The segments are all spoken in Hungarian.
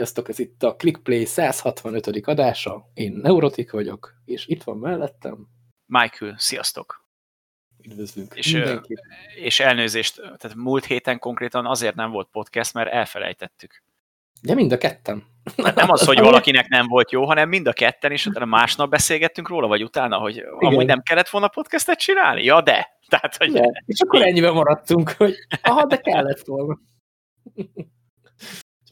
Sziasztok, ez itt a ClickPlay 165. adása. Én Neurotik vagyok, és itt van mellettem. Michael, sziasztok! Üdvözlünk és, mindenkit. És elnőzést, tehát múlt héten konkrétan azért nem volt podcast, mert elfelejtettük. De mind a ketten. Hát nem az, hogy valakinek nem volt jó, hanem mind a ketten, és utána másnap beszélgettünk róla, vagy utána, hogy Igen. amúgy nem kellett volna podcastet csinálni? Ja, de. Tehát, hogy... De. És akkor ennyiben maradtunk, hogy aha, de kellett volna.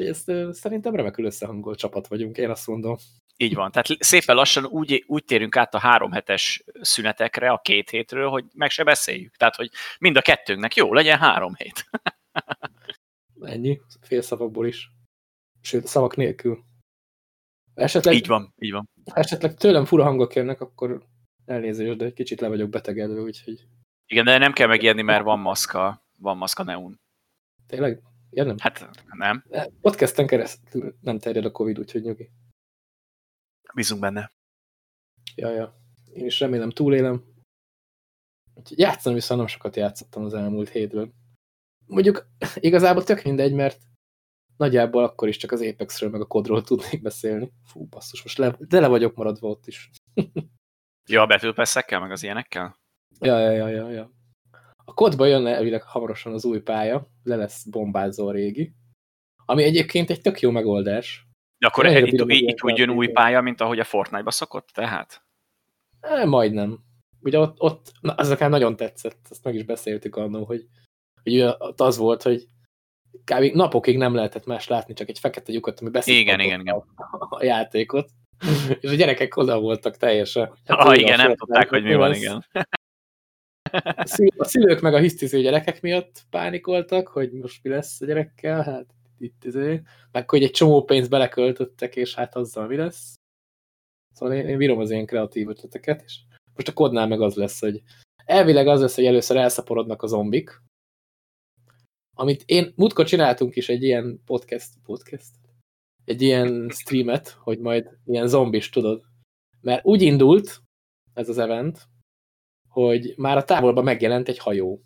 Ezt szerintem remekül összehangolt csapat vagyunk, én azt mondom. Így van, tehát szépen lassan úgy, úgy térünk át a három hetes szünetekre a két hétről, hogy meg se beszéljük. Tehát, hogy mind a kettőnknek jó, legyen három hét. Ennyi, fél szavakból is. Sőt, szavak nélkül. Esetleg, így van, így van. Esetleg tőlem fura hangok jönnek, akkor elnézést, de egy kicsit le vagyok betegedve, úgyhogy... Igen, de nem kell megijedni, mert van maszka, van maszka neun. Tényleg? Ja, nem. Hát nem. Podcasten keresztül nem terjed a Covid, úgyhogy nyugi. Bízunk benne. Ja, ja. Én is remélem túlélem. Úgyhogy játszani viszont nem sokat játszottam az elmúlt hétben. Mondjuk igazából tök mindegy, mert nagyjából akkor is csak az Apexről meg a kodról tudnék beszélni. Fú, basszus, most le, de le vagyok maradva ott is. ja, a betűpesszekkel, meg az ilyenekkel? Ja, ja, ja, ja, ja. A kodba jön elvileg hamarosan az új pálya, le lesz bombázó a régi, ami egyébként egy tök jó megoldás. De akkor itt, itt, itt úgy jön új pálya, mint ahogy a Fortnite-ba szokott, tehát? E, majdnem. Ugye ott, ott na, az akár nagyon tetszett, azt meg is beszéltük annól, hogy, hogy az volt, hogy kb. napokig nem lehetett más látni, csak egy fekete lyukat, ami beszélt igen, igen, igen. a játékot. És a gyerekek oda voltak teljesen. Hát ah, igen, nem tudták, hogy mi van, igen. A szülők meg a hisztiző gyerekek miatt pánikoltak, hogy most mi lesz a gyerekkel, hát itt izé, meg hogy egy csomó pénzt beleköltöttek, és hát azzal mi lesz. Szóval én, én bírom az ilyen kreatív ötleteket, és most a kodnál meg az lesz, hogy elvileg az lesz, hogy először elszaporodnak a zombik, amit én, múltkor csináltunk is egy ilyen podcast, podcast, egy ilyen streamet, hogy majd ilyen zombis, tudod. Mert úgy indult ez az event, hogy már a távolban megjelent egy hajó.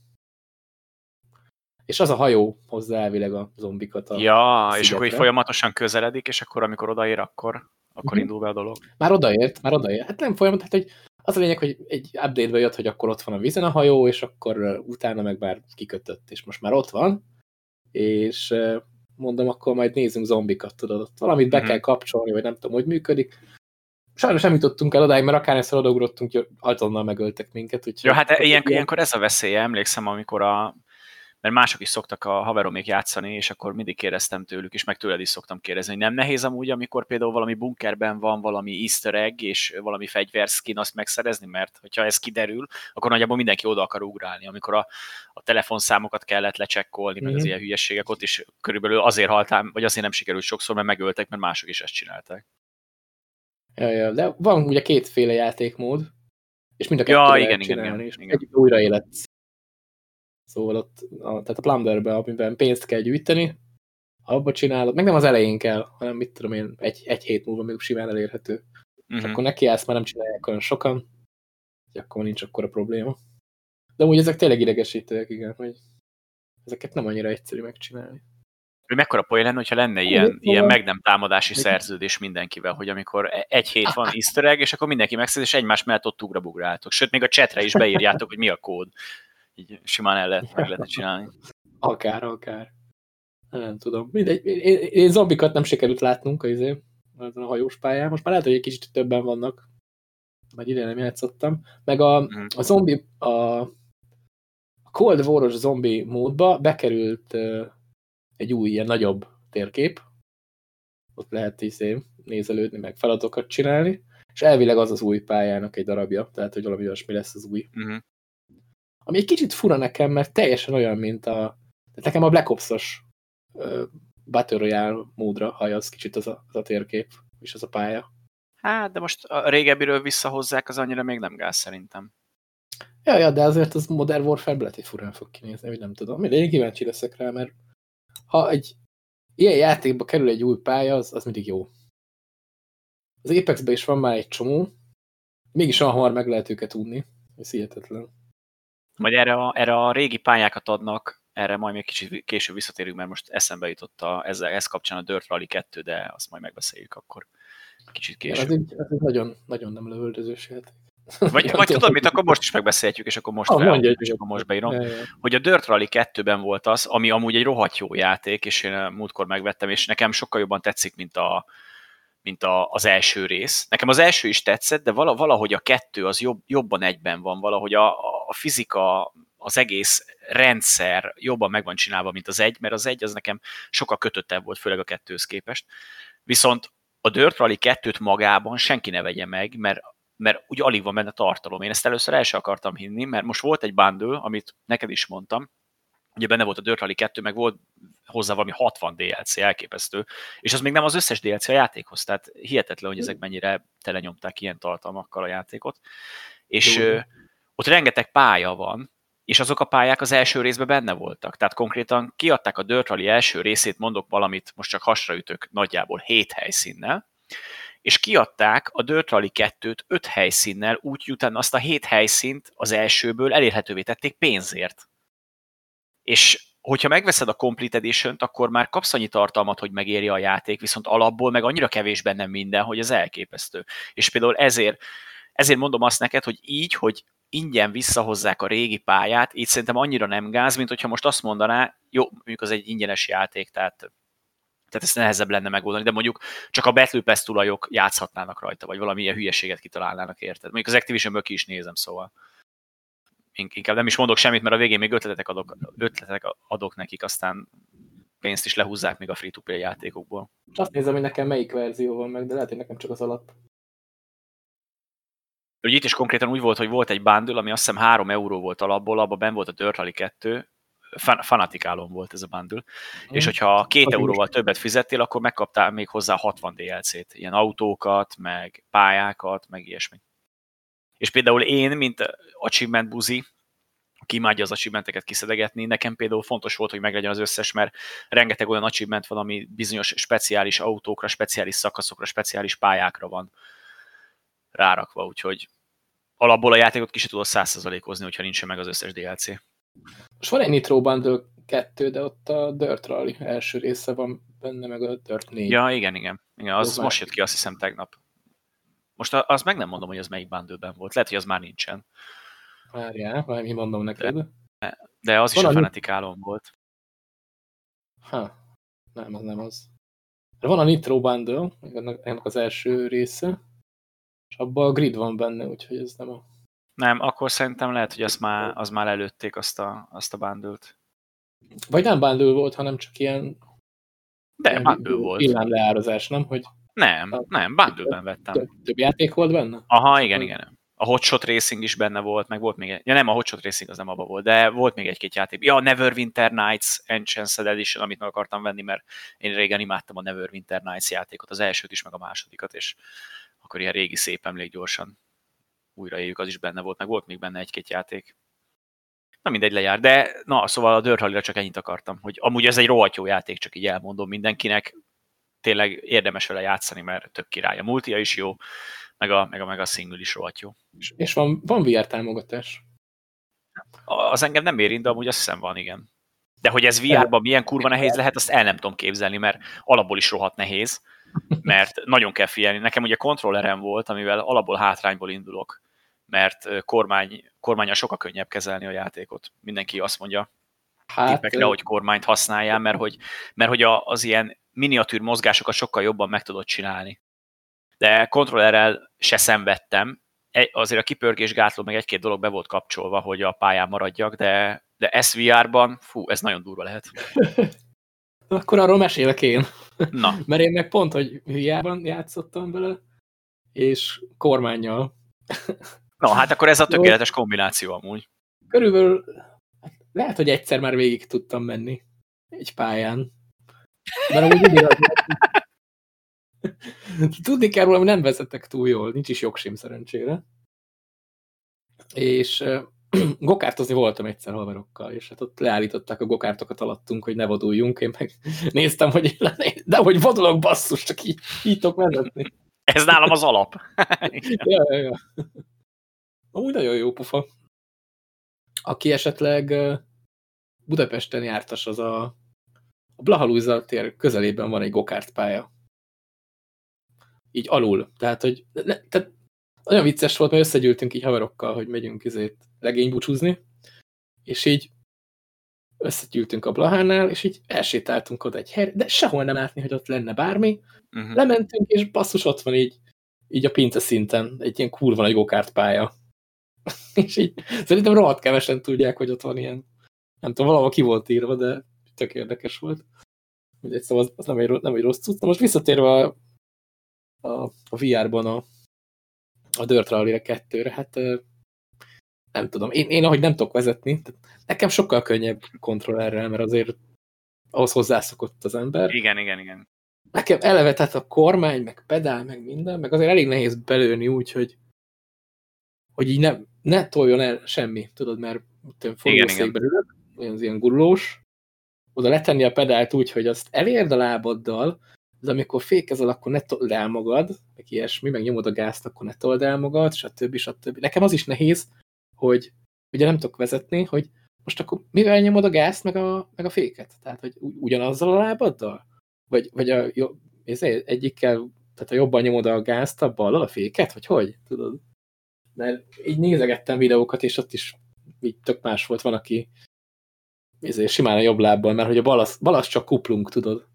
És az a hajó hozza elvileg a zombikat a Ja, szigetre. és akkor így folyamatosan közeledik, és akkor amikor odaér, akkor, akkor mhm. indul be a dolog. Már odaért, már odaért. Hát nem folyamat, hát hogy az a lényeg, hogy egy update-be jött, hogy akkor ott van a vízen a hajó, és akkor utána meg már kikötött, és most már ott van, és mondom, akkor majd nézzünk zombikat, tudod, ott valamit be mhm. -huh. kell kapcsolni, vagy nem tudom, hogy működik, Sajnos nem jutottunk el odáig, mert akár ezt odaugrottunk, azonnal megöltek minket. Úgyhogy ja, hát ilyenkor, ilyen... ilyenkor ez a veszélye, emlékszem, amikor a, mert mások is szoktak a haveromék játszani, és akkor mindig kérdeztem tőlük, és meg tőled is szoktam kérdezni, hogy nem nehéz amúgy, amikor például valami bunkerben van valami easter egg, és valami fegyverskin azt megszerezni, mert hogyha ez kiderül, akkor nagyjából mindenki oda akar ugrálni. Amikor a, a telefonszámokat kellett lecsekkolni, meg mm-hmm. az ilyen hülyességek, ott is körülbelül azért haltál, vagy azért nem sikerült sokszor, mert megöltek, mert mások is ezt csinálták. Ja, ja, de van ugye kétféle játékmód, és mind a kettő ja, igen, igen, igen, és igen. egy újraélet. Szóval ott, a, tehát a Plunderbe, amiben pénzt kell gyűjteni, abba csinálod, meg nem az elején kell, hanem mit tudom én, egy, egy hét múlva még simán elérhető. Uh -huh. És mhm. akkor neki ezt már nem csinálják olyan sokan, hogy akkor nincs akkor a probléma. De úgy ezek tényleg idegesítőek, igen, hogy ezeket nem annyira egyszerű megcsinálni hogy mekkora poén lenne, hogyha lenne ilyen, ilyen meg nem támadási szerződés mindenkivel, hogy amikor e- egy hét van easter egg, és akkor mindenki megszerz, és egymás mellett ott ugrabugráltok. Sőt, még a chatre is beírjátok, hogy mi a kód. Így simán el lehet, meg lehet csinálni. Akár, akár. Nem tudom. Mindegy. Én, én zombikat nem sikerült látnunk izé, a hajós pályán. Most már lehet, hogy egy kicsit többen vannak. Vagy ide nem játszottam. Meg a, mhm. a zombi, a, a Cold War-os zombi módba bekerült egy új, ilyen nagyobb térkép. Ott lehet izé nézelődni, meg feladatokat csinálni, és elvileg az az új pályának egy darabja, tehát hogy valami olyasmi lesz az új. Uh mhm. -huh. Ami egy kicsit fura nekem, mert teljesen olyan, mint a... Tehát nekem a Black Ops-os uh, Battle Royale módra hajaz kicsit az a, az a térkép, és az a pálya. Hát, de most a régebbiről visszahozzák, az annyira még nem gáz szerintem. Ja, ja, de azért az Modern Warfare hogy furán fog kinézni, hogy nem tudom. Mindegy, kíváncsi leszek rá, mert ha egy ilyen játékba kerül egy új pálya, az, az mindig jó. Az apex is van már egy csomó, mégis olyan hamar meg lehet őket tudni. Ez hihetetlen. Vagy erre a, erre a régi pályákat adnak erre majd még kicsit később visszatérünk, mert most eszembe jutott a, ezzel, ez kapcsán a Dirt Rally 2, de azt majd megbeszéljük akkor kicsit később. Ez egy, ez egy nagyon, nagyon nem lövöldözős játék. Vagy, vagy tudod mit, akkor most is megbeszélhetjük, és akkor most, Ah, fel, és akkor most beírom. Ja. Hogy a Dirt Rally 2-ben volt az, ami amúgy egy rohadt jó játék, és én múltkor megvettem, és nekem sokkal jobban tetszik, mint, a, mint a, az első rész. Nekem az első is tetszett, de vala- valahogy a kettő az jobb, jobban egyben van, valahogy a, a fizika, az egész rendszer jobban meg van csinálva, mint az egy, mert az egy az nekem sokkal kötöttebb volt, főleg a kettőhöz képest. Viszont a Dirt Rally 2-t magában senki ne vegye meg, mert mert ugye alig van benne tartalom. Én ezt először el sem akartam hinni, mert most volt egy bundle, amit neked is mondtam, ugye benne volt a Dirt Rally 2, meg volt hozzá valami 60 DLC, elképesztő, és az még nem az összes DLC a játékhoz, tehát hihetetlen, hogy ezek mennyire telenyomták ilyen tartalmakkal a játékot. És Jó. ott rengeteg pálya van, és azok a pályák az első részben benne voltak. Tehát konkrétan kiadták a Dirt Rally első részét, mondok valamit, most csak hasraütök nagyjából 7 helyszínnel, és kiadták a Dirt Rally 2-t 5 helyszínnel, úgy utána azt a 7 helyszínt az elsőből elérhetővé tették pénzért. És hogyha megveszed a Complete edition akkor már kapsz annyi tartalmat, hogy megéri a játék, viszont alapból meg annyira kevés benne minden, hogy ez elképesztő. És például ezért, ezért mondom azt neked, hogy így, hogy ingyen visszahozzák a régi pályát, így szerintem annyira nem gáz, mint hogyha most azt mondaná, jó, mondjuk az egy ingyenes játék, tehát tehát ezt nehezebb lenne megoldani, de mondjuk csak a Battle Pass tulajok játszhatnának rajta, vagy valami ilyen hülyeséget kitalálnának, érted? Mondjuk az Activisionből ki is nézem, szóval In- inkább nem is mondok semmit, mert a végén még ötletek adok, ötletek adok nekik, aztán pénzt is lehúzzák még a free-to-play játékokból. Azt nézem, hogy nekem melyik verzió van meg, de lehet, hogy nekem csak az alap. Ugye itt is konkrétan úgy volt, hogy volt egy bundle, ami azt hiszem 3 euró volt alapból, abban ben volt a Dirt Rally 2, fan- fanatikálom volt ez a bundle, Hm. és hogyha két euróval többet fizettél, akkor megkaptál még hozzá 60 DLC-t, ilyen autókat, meg pályákat, meg ilyesmi. És például én, mint achievement buzi, aki imádja az achievementeket kiszedegetni, nekem például fontos volt, hogy meglegyen az összes, mert rengeteg olyan achievement van, ami bizonyos speciális autókra, speciális szakaszokra, speciális pályákra van rárakva, úgyhogy alapból a játékot ki se tudod 100%-ozni, hogyha nincsen meg az összes DLC. Most van egy Nitro Bundle 2, de ott a Dirt Rally első része van benne, meg a Dirt 4. Ja, igen, igen. igen az Az most jött ki, azt hiszem tegnap. Most a- az meg nem mondom, hogy az melyik bundle volt. Lehet, hogy az már nincsen. Várjál, majd mi mondom neked. De az is Van a a- fanatikálom volt. Ha, nem, az nem az. De van a Nitro Bundle, ennek az első része, és abban a grid van benne, úgyhogy ez nem a... Nem, akkor szerintem lehet, hogy azt már, az már előtték azt a, azt a bundle-t. Vagy nem bundle volt, hanem csak ilyen, De ilyen bundle volt. villámleározás, nem? Hogy Nem, nem, bundle-ben vettem. több, több játék volt benne? Aha, igen, igen. A Hotshot Racing is benne volt, meg volt még egy... Ja nem, a Hotshot Racing az nem abba volt, de volt még egy-két játék. Ja, a Neverwinter Nights Enchanted Edition, amit meg akartam venni, mert én régen imádtam a Neverwinter Nights játékot, az elsőt is, meg a másodikat, és akkor ilyen régi szép emlék gyorsan újraéljük, az is benne volt, meg volt még benne egy-két játék. Na mindegy, lejár. De na, szóval a Dirt Rally-ra csak ennyit akartam, hogy amúgy ez egy rohadt jó játék, csak így elmondom mindenkinek. Tényleg érdemes vele játszani, mert tök király. A multia is jó, meg a, meg a, meg a single is rohadt jó. És, és van, van VR támogatás. Az engem nem érint, de amúgy azt hiszem van, igen. De hogy ez VR-ban milyen kurva nehéz lehet, azt el nem tudom képzelni, mert alapból is rohadt nehéz, mert nagyon kell figyelni. Nekem ugye kontrollerem volt, amivel alapból hátrányból indulok, mert kormány, kormányra sokkal könnyebb kezelni a játékot. Mindenki azt mondja, Hát, tippekre, hogy kormányt használjál, mert hogy, mert hogy az ilyen miniatűr mozgásokat sokkal jobban meg tudod csinálni. De kontrollerrel se szenvedtem, Egy- azért a kipörgés gátló meg egy-két dolog be volt kapcsolva, hogy a pályán maradjak, de, de SVR-ban, fú, ez nagyon durva lehet. akkor arról mesélek én. Na, Mert én meg pont, hogy VR-ban játszottam vele, és kormányjal. na hát akkor ez a tökéletes kombináció amúgy. Körülbelül lehet, hogy egyszer már végig tudtam menni egy pályán. Mert amúgy mindig az. Tudni kell róla, hogy nem vezetek túl jól, nincs is jogsim szerencsére. És gokártozni voltam egyszer haverokkal, és hát ott leállították a gokártokat alattunk, hogy ne voduljunk. Én meg néztem, hogy de hogy vodulok basszus, csak így, így tudok vezetni. Ez nálam az alap. ja, ja, ja. Amúgy nagyon jó pufa. Aki esetleg Budapesten jártas, az a, a Blahalúza tér közelében van egy gokárt pálya. Így alul. Tehát, hogy ne, tehát olyan vicces volt, mert összegyűltünk így haverokkal, hogy megyünk izét legénybúcsúzni, és így összegyűltünk a Blahánál, és így elsétáltunk oda egy helyre, de sehol nem látni, hogy ott lenne bármi. Uh Mhm. -huh. Lementünk, és basszus, ott van így, így a pince szinten egy ilyen kurva nagy gokárt pálya. és így szerintem rohadt kevesen tudják, hogy ott van ilyen, nem tudom, valahol ki volt írva, de tök érdekes volt. Mindegy, szóval az, az nem, egy, nem egy rossz cucc. Most visszatérve a, a, a VR-ban a, a Dirt Rally-re kettőre, hát nem tudom, én, én ahogy nem tudok vezetni, nekem sokkal könnyebb kontrollerrel, mert azért ahhoz hozzászokott az ember. Igen, igen, igen. Nekem eleve, tehát a kormány, meg pedál, meg minden, meg azért elég nehéz belőni úgy, hogy, hogy így ne, ne toljon el semmi, tudod, mert forgószékbe ülök, olyan ilyen gurulós, oda letenni a pedált úgy, hogy azt elérd a lábaddal, de amikor fékezel, akkor ne told el magad, meg ilyesmi, meg nyomod a gázt, akkor ne told el magad, stb. stb. Nekem az is nehéz, hogy ugye nem tudok vezetni, hogy most akkor mivel nyomod a gázt, meg a, meg a féket? Tehát, hogy ugyanazzal a lábaddal? Vagy, vagy a, jó, egyikkel, tehát a jobban nyomod a gázt, a ballal a féket? Vagy hogy? Tudod? Mert így nézegettem videókat, és ott is így tök más volt. Van, aki ezért simán a jobb lábbal, mert hogy a bal az csak kuplunk, tudod?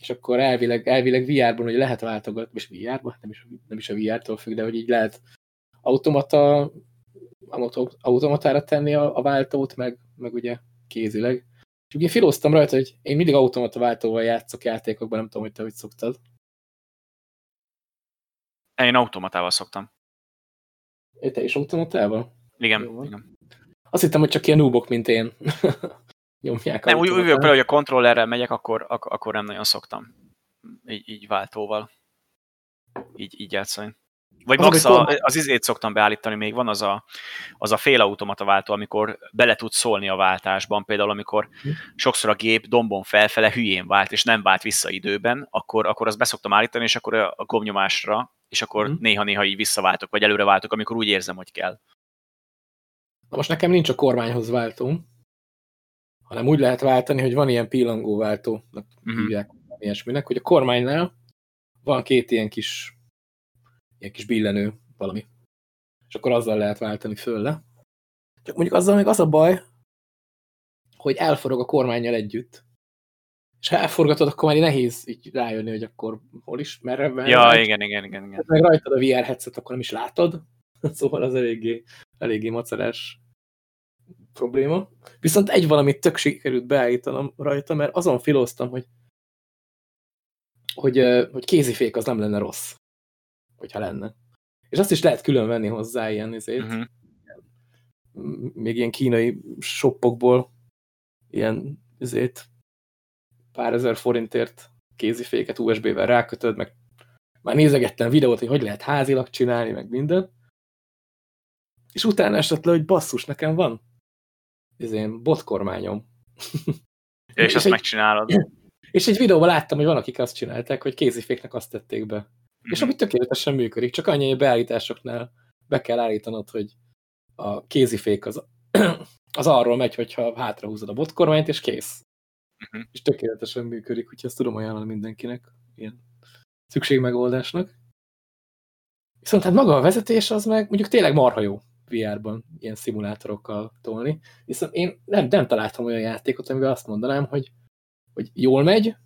És akkor elvileg, elvileg VR-ban, hogy lehet váltogatni, és VR-ban, nem is, nem is a VR-tól függ, de hogy így lehet automata, automatára tenni a, a váltót, meg, meg ugye kézileg. És ugye filóztam rajta, hogy én mindig automata váltóval játszok játékokban, nem tudom, hogy te hogy szoktad. Én automatával szoktam. Te is automatával? Igen, Jó, igen. Azt hittem, hogy csak ilyen núbok, mint én. Nyomják Nem, úgy, úgy vagyok hogy a kontrollerrel megyek, akkor, ak akkor nem nagyon szoktam. Így, így váltóval. Így, így játszani. Vagy max a, az izét szoktam beállítani, még van az a, az a félautomata váltó, amikor bele tud szólni a váltásban, például amikor hm. sokszor a gép dombon felfele hülyén vált, és nem vált vissza időben, akkor, akkor azt beszoktam állítani, és akkor a gombnyomásra, és akkor néha-néha így visszaváltok, vagy előre váltok, amikor úgy érzem, hogy kell. Na most nekem nincs a kormányhoz váltó, hanem úgy lehet váltani, hogy van ilyen pillangóváltó, uh -huh. hívják ilyesminek, hogy a kormánynál van két ilyen kis ilyen kis billenő valami. És akkor azzal lehet váltani fölle. Csak mondjuk azzal még az a baj, hogy elforog a kormányjal együtt. És ha elforgatod, akkor már nehéz így rájönni, hogy akkor hol is, merre van. Ja, rajt. igen, igen, igen, igen. Meg rajtad a VR headset, akkor nem is látod. Szóval az eléggé, eléggé macerás probléma. Viszont egy valamit tök sikerült beállítanom rajta, mert azon filoztam, hogy, hogy, hogy kézifék az nem lenne rossz hogyha lenne. És azt is lehet külön venni hozzá ilyen izét. Uh -huh. Még ilyen kínai shoppokból ilyen izét pár ezer forintért kéziféket USB-vel rákötöd, meg már nézegettem videót, hogy hogy lehet házilag csinálni, meg minden. És utána esett le, hogy basszus, nekem van izén botkormányom. Ja, és, és azt egy, megcsinálod. És egy videóban láttam, hogy van, akik azt csinálták, hogy kéziféknek azt tették be. Mm-hmm. És ami tökéletesen működik, csak annyi beállításoknál be kell állítanod, hogy a kézifék az, az arról megy, hogyha hátrahúzod a botkormányt, és kész. Mm-hmm. És tökéletesen működik, úgyhogy ezt tudom ajánlani mindenkinek, ilyen szükségmegoldásnak. Viszont hát maga a vezetés az meg mondjuk tényleg marha jó VR-ban ilyen szimulátorokkal tolni. Viszont én nem, nem találtam olyan játékot, amivel azt mondanám, hogy, hogy jól megy,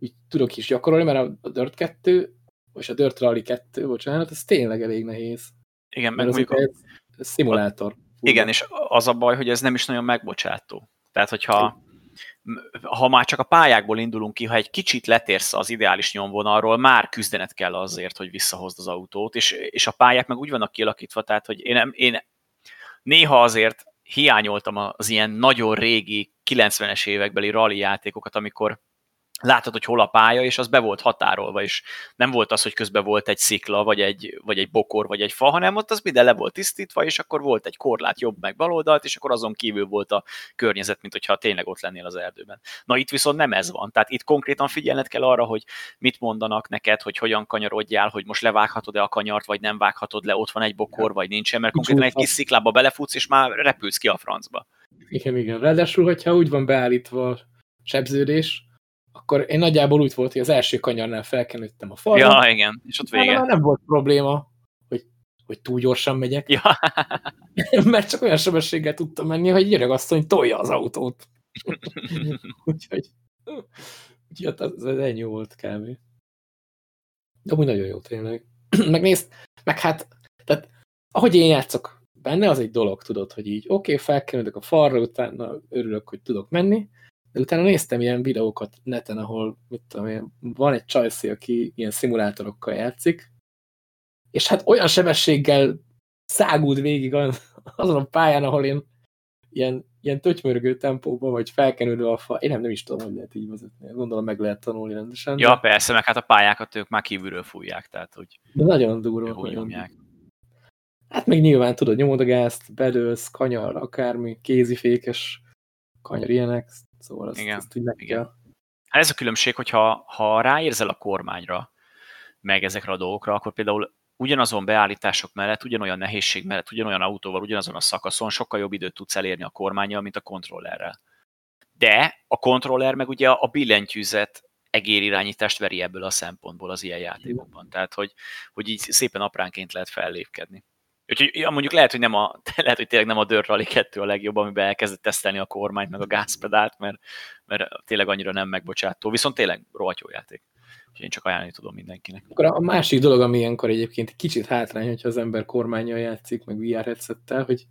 úgy tudok is gyakorolni, mert a Dirt 2 és a Dirt Rally 2, bocsánat, ez tényleg elég nehéz. Igen, meg mondjuk egy szimulátor. Igen, és az a baj, hogy ez nem is nagyon megbocsátó. Tehát, hogyha ha már csak a pályákból indulunk ki, ha egy kicsit letérsz az ideális nyomvonalról, már küzdenet kell azért, hogy visszahozd az autót, és, és a pályák meg úgy vannak kialakítva, tehát, hogy én, én néha azért hiányoltam az ilyen nagyon régi 90-es évekbeli rally játékokat, amikor látod, hogy hol a pálya, és az be volt határolva, és nem volt az, hogy közben volt egy szikla, vagy egy, vagy egy bokor, vagy egy fa, hanem ott az minden le volt tisztítva, és akkor volt egy korlát jobb meg baloldalt, és akkor azon kívül volt a környezet, mint hogyha tényleg ott lennél az erdőben. Na itt viszont nem ez van, tehát itt konkrétan figyelned kell arra, hogy mit mondanak neked, hogy hogyan kanyarodjál, hogy most levághatod-e a kanyart, vagy nem vághatod le, ott van egy bokor, vagy nincsen, mert konkrétan egy kis sziklába belefutsz, és már repülsz ki a francba. Igen, igen. Ráadásul, hogyha úgy van beállítva sebződés, akkor én nagyjából úgy volt, hogy az első kanyarnál felkenődtem a falra. Ja, igen, és ott vége. Nem volt probléma, hogy, hogy túl gyorsan megyek. Ja. Mert csak olyan sebességgel tudtam menni, hogy gyerek asszony tolja az autót. úgyhogy, úgyhogy az, az ennyi volt kb. De úgy nagyon jó tényleg. Megnézd, meg hát, tehát ahogy én játszok benne, az egy dolog, tudod, hogy így oké, okay, felkenődök a falra, utána örülök, hogy tudok menni, de utána néztem ilyen videókat neten, ahol mit tudom én, van egy csajszi, aki ilyen szimulátorokkal játszik, és hát olyan sebességgel szágult végig azon a pályán, ahol én ilyen, ilyen tötymörgő tempóban, vagy felkenődő a fa. Én nem, nem is tudom, hogy lehet így vezetni. Gondolom meg lehet tanulni rendesen. Ja, de... persze, meg hát a pályákat ők már kívülről fújják, tehát hogy... De nagyon durva. Hogy nyomják. Hát meg nyilván tudod, nyomod a gázt, bedőlsz, kanyar, akármi, kézifékes kanyar, ilyenek, szóval azt, igen, azt meg igen. kell. Hát ez a különbség, hogyha ha ráérzel a kormányra, meg ezekre a dolgokra, akkor például ugyanazon beállítások mellett, ugyanolyan nehézség mellett, ugyanolyan autóval, ugyanazon a szakaszon sokkal jobb időt tudsz elérni a kormányjal, mint a kontrollerrel. De a kontroller meg ugye a billentyűzet egérirányítást veri ebből a szempontból az ilyen játékokban. Tehát, hogy, hogy így szépen apránként lehet fellépkedni. Úgyhogy ja, mondjuk lehet, hogy, nem a, lehet, hogy tényleg nem a Dirt Rally 2 a legjobb, amiben elkezdett tesztelni a kormányt, meg a gázpedált, mert, mert tényleg annyira nem megbocsátó. Viszont tényleg rohadt jó játék. Úgyhogy én csak ajánlani tudom mindenkinek. Akkor a másik dolog, ami ilyenkor egyébként kicsit hátrány, hogyha az ember kormányjal játszik, meg VR headsettel, hogy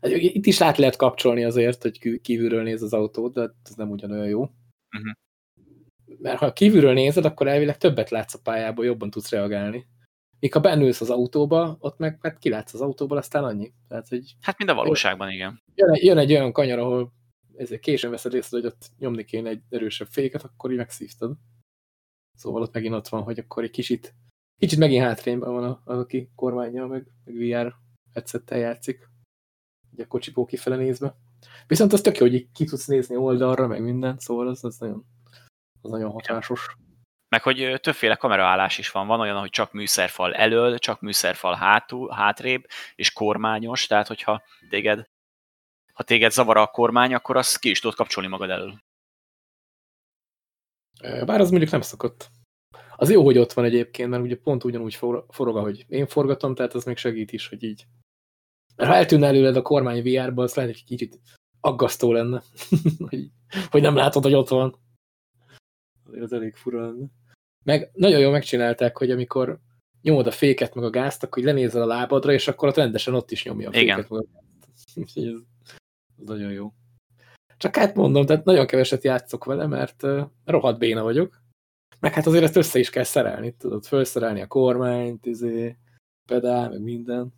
hát itt is át lehet kapcsolni azért, hogy kívülről néz az autót, de ez nem ugyanolyan jó. Uh mhm. -huh. Mert ha kívülről nézed, akkor elvileg többet látsz a pályából, jobban tudsz reagálni. Míg ha bennülsz az autóba, ott meg hát kilátsz az autóból, aztán annyi. Tehát, hogy hát mind a valóságban, igen. Jön, jön egy olyan kanyar, ahol ezért későn veszed észre, hogy ott nyomni kéne egy erősebb féket, akkor így megszívtad. Szóval ott megint ott van, hogy akkor egy kicsit, kicsit megint hátrényben van az, aki kormányjal, meg, meg VR headsettel játszik. Ugye a kocsipó kifele nézve. Viszont az tök jó, hogy ki tudsz nézni oldalra, meg minden, szóval az, az nagyon, az nagyon hatásos. Meg hogy többféle kameraállás is van. Van olyan, hogy csak műszerfal elől, csak műszerfal hátul, hátrébb, és kormányos, tehát hogyha téged, ha téged zavar a kormány, akkor azt ki is tudod kapcsolni magad elől. Bár az mondjuk nem szokott. Az jó, hogy ott van egyébként, mert ugye pont ugyanúgy forog, ahogy én forgatom, tehát az még segít is, hogy így. Mert ha eltűnne előled a kormány VR-ba, az lehet, hogy kicsit aggasztó lenne, hogy, hogy nem látod, hogy ott van. Azért az elég fura lenne. Meg nagyon jól megcsinálták, hogy amikor nyomod a féket meg a gázt, akkor lenézel a lábadra, és akkor ott rendesen ott is nyomja a féket Igen. meg a gázt. ez, ez nagyon jó. Csak hát mondom, tehát nagyon keveset játszok vele, mert uh, rohadt béna vagyok. Meg hát azért ezt össze is kell szerelni, tudod, felszerelni a kormányt, izé, pedál, meg minden.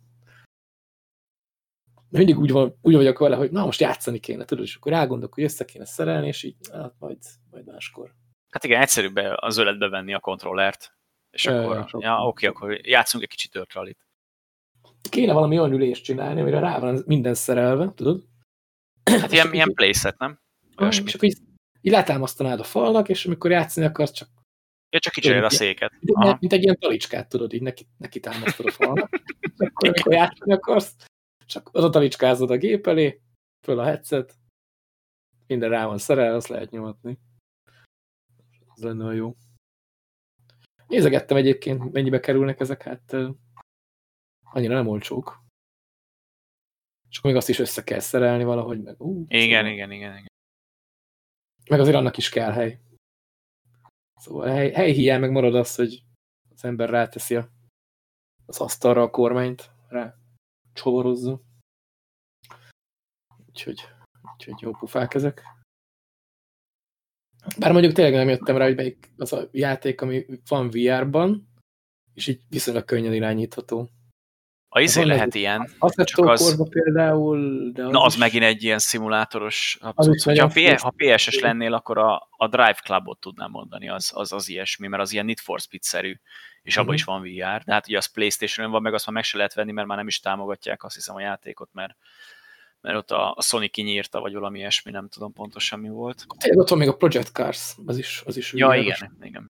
Mindig úgy, van, úgy vagyok vele, hogy na most játszani kéne, tudod, és akkor rágondolok, hogy össze kéne szerelni, és így, hát majd, majd máskor. Hát igen, egyszerűbb az öletbe venni a kontrollert, és e, akkor, ja, oké, akkor játszunk egy kicsit törtralit. Kéne valami olyan ülést csinálni, amire rá van minden szerelve, tudod? Hát ilyen, ilyen playset, nem? Olyasmit. És akkor így, így letámasztanád a falnak, és amikor játszani akarsz, csak... Ja, csak kicseréled a széket. Mint, mint egy ilyen talicskát, tudod, így neki, neki támasztod a falnak. akkor, amikor játszani akarsz, csak a talicskázod a gép elé, föl a headset, minden rá van szerel, azt lehet nyomatni. Az lenne a jó. Nézegettem egyébként, mennyibe kerülnek ezek, hát annyira nem olcsók. És akkor még azt is össze kell szerelni valahogy, meg ú, igen, szóval. igen, igen, igen. Meg azért annak is kell hely. Szóval hely, hely hiány meg marad az, hogy az ember ráteszi a, az asztalra a kormányt, rá csovorozza. Úgyhogy, úgyhogy jó pufák ezek. Bár mondjuk tényleg nem jöttem rá, hogy melyik az a játék, ami van VR-ban, és így viszonylag könnyen irányítható. A izé lehet egy, ilyen. Azt csak az, például, de az Na, az is, megint egy ilyen szimulátoros abszolút. Ha, PS, ha PSS lennél, akkor a, a Drive Clubot tudnám mondani, az, az az ilyesmi, mert az ilyen Need for Speed-szerű, és abban uh mhm. is van VR, de hát ugye az Playstation-ön van, meg azt már meg se lehet venni, mert már nem is támogatják azt hiszem a játékot, mert mert ott a, a Sony kinyírta, vagy valami ilyesmi, nem tudom pontosan mi volt. Tényleg ott van még a Project Cars, az is, az is Ja, igen, igen.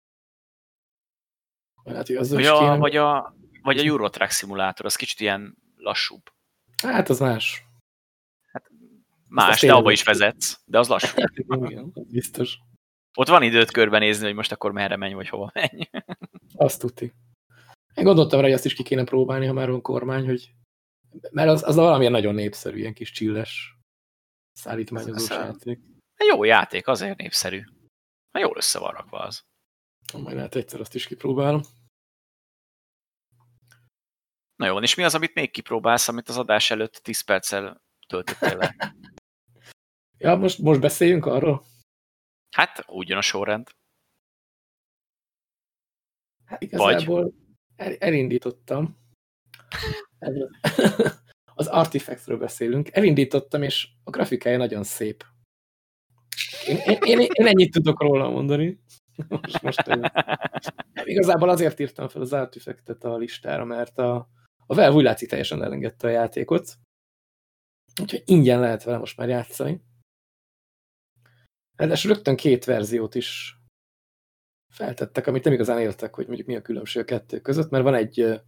Hát, az vagy, a, vagy, a, vagy a Eurotrack szimulátor, az kicsit ilyen lassúbb. Hát az más. Hát, Más, de abba is vezetsz, de az lassú. Igen, biztos. Ott van időt körbenézni, hogy most akkor merre menj, vagy hova menj. Azt tudti. Én gondoltam rá, hogy azt is ki kéne próbálni, ha már van kormány, hogy mert az, az valamilyen nagyon népszerű, ilyen kis csilles szállítmányozós játék. Jó játék, azért népszerű. Na jól össze van rakva az. Majd lehet egyszer azt is kipróbálom. Na jó, és mi az, amit még kipróbálsz, amit az adás előtt 10 perccel töltöttél le? ja, most, most beszéljünk arról? Hát, ugyan a sorrend. Hát igazából el, elindítottam. Az Artifactről beszélünk. Elindítottam, és a grafikája nagyon szép. Én, én, én, én ennyit tudok róla mondani. Most, most Igazából azért írtam fel az Artifactet a listára, mert a, a Valve úgy látszik teljesen elengedte a játékot. Úgyhogy ingyen lehet vele most már játszani. Ráadásul rögtön két verziót is feltettek, amit nem igazán értek, hogy mondjuk mi a különbség a kettő között, mert van egy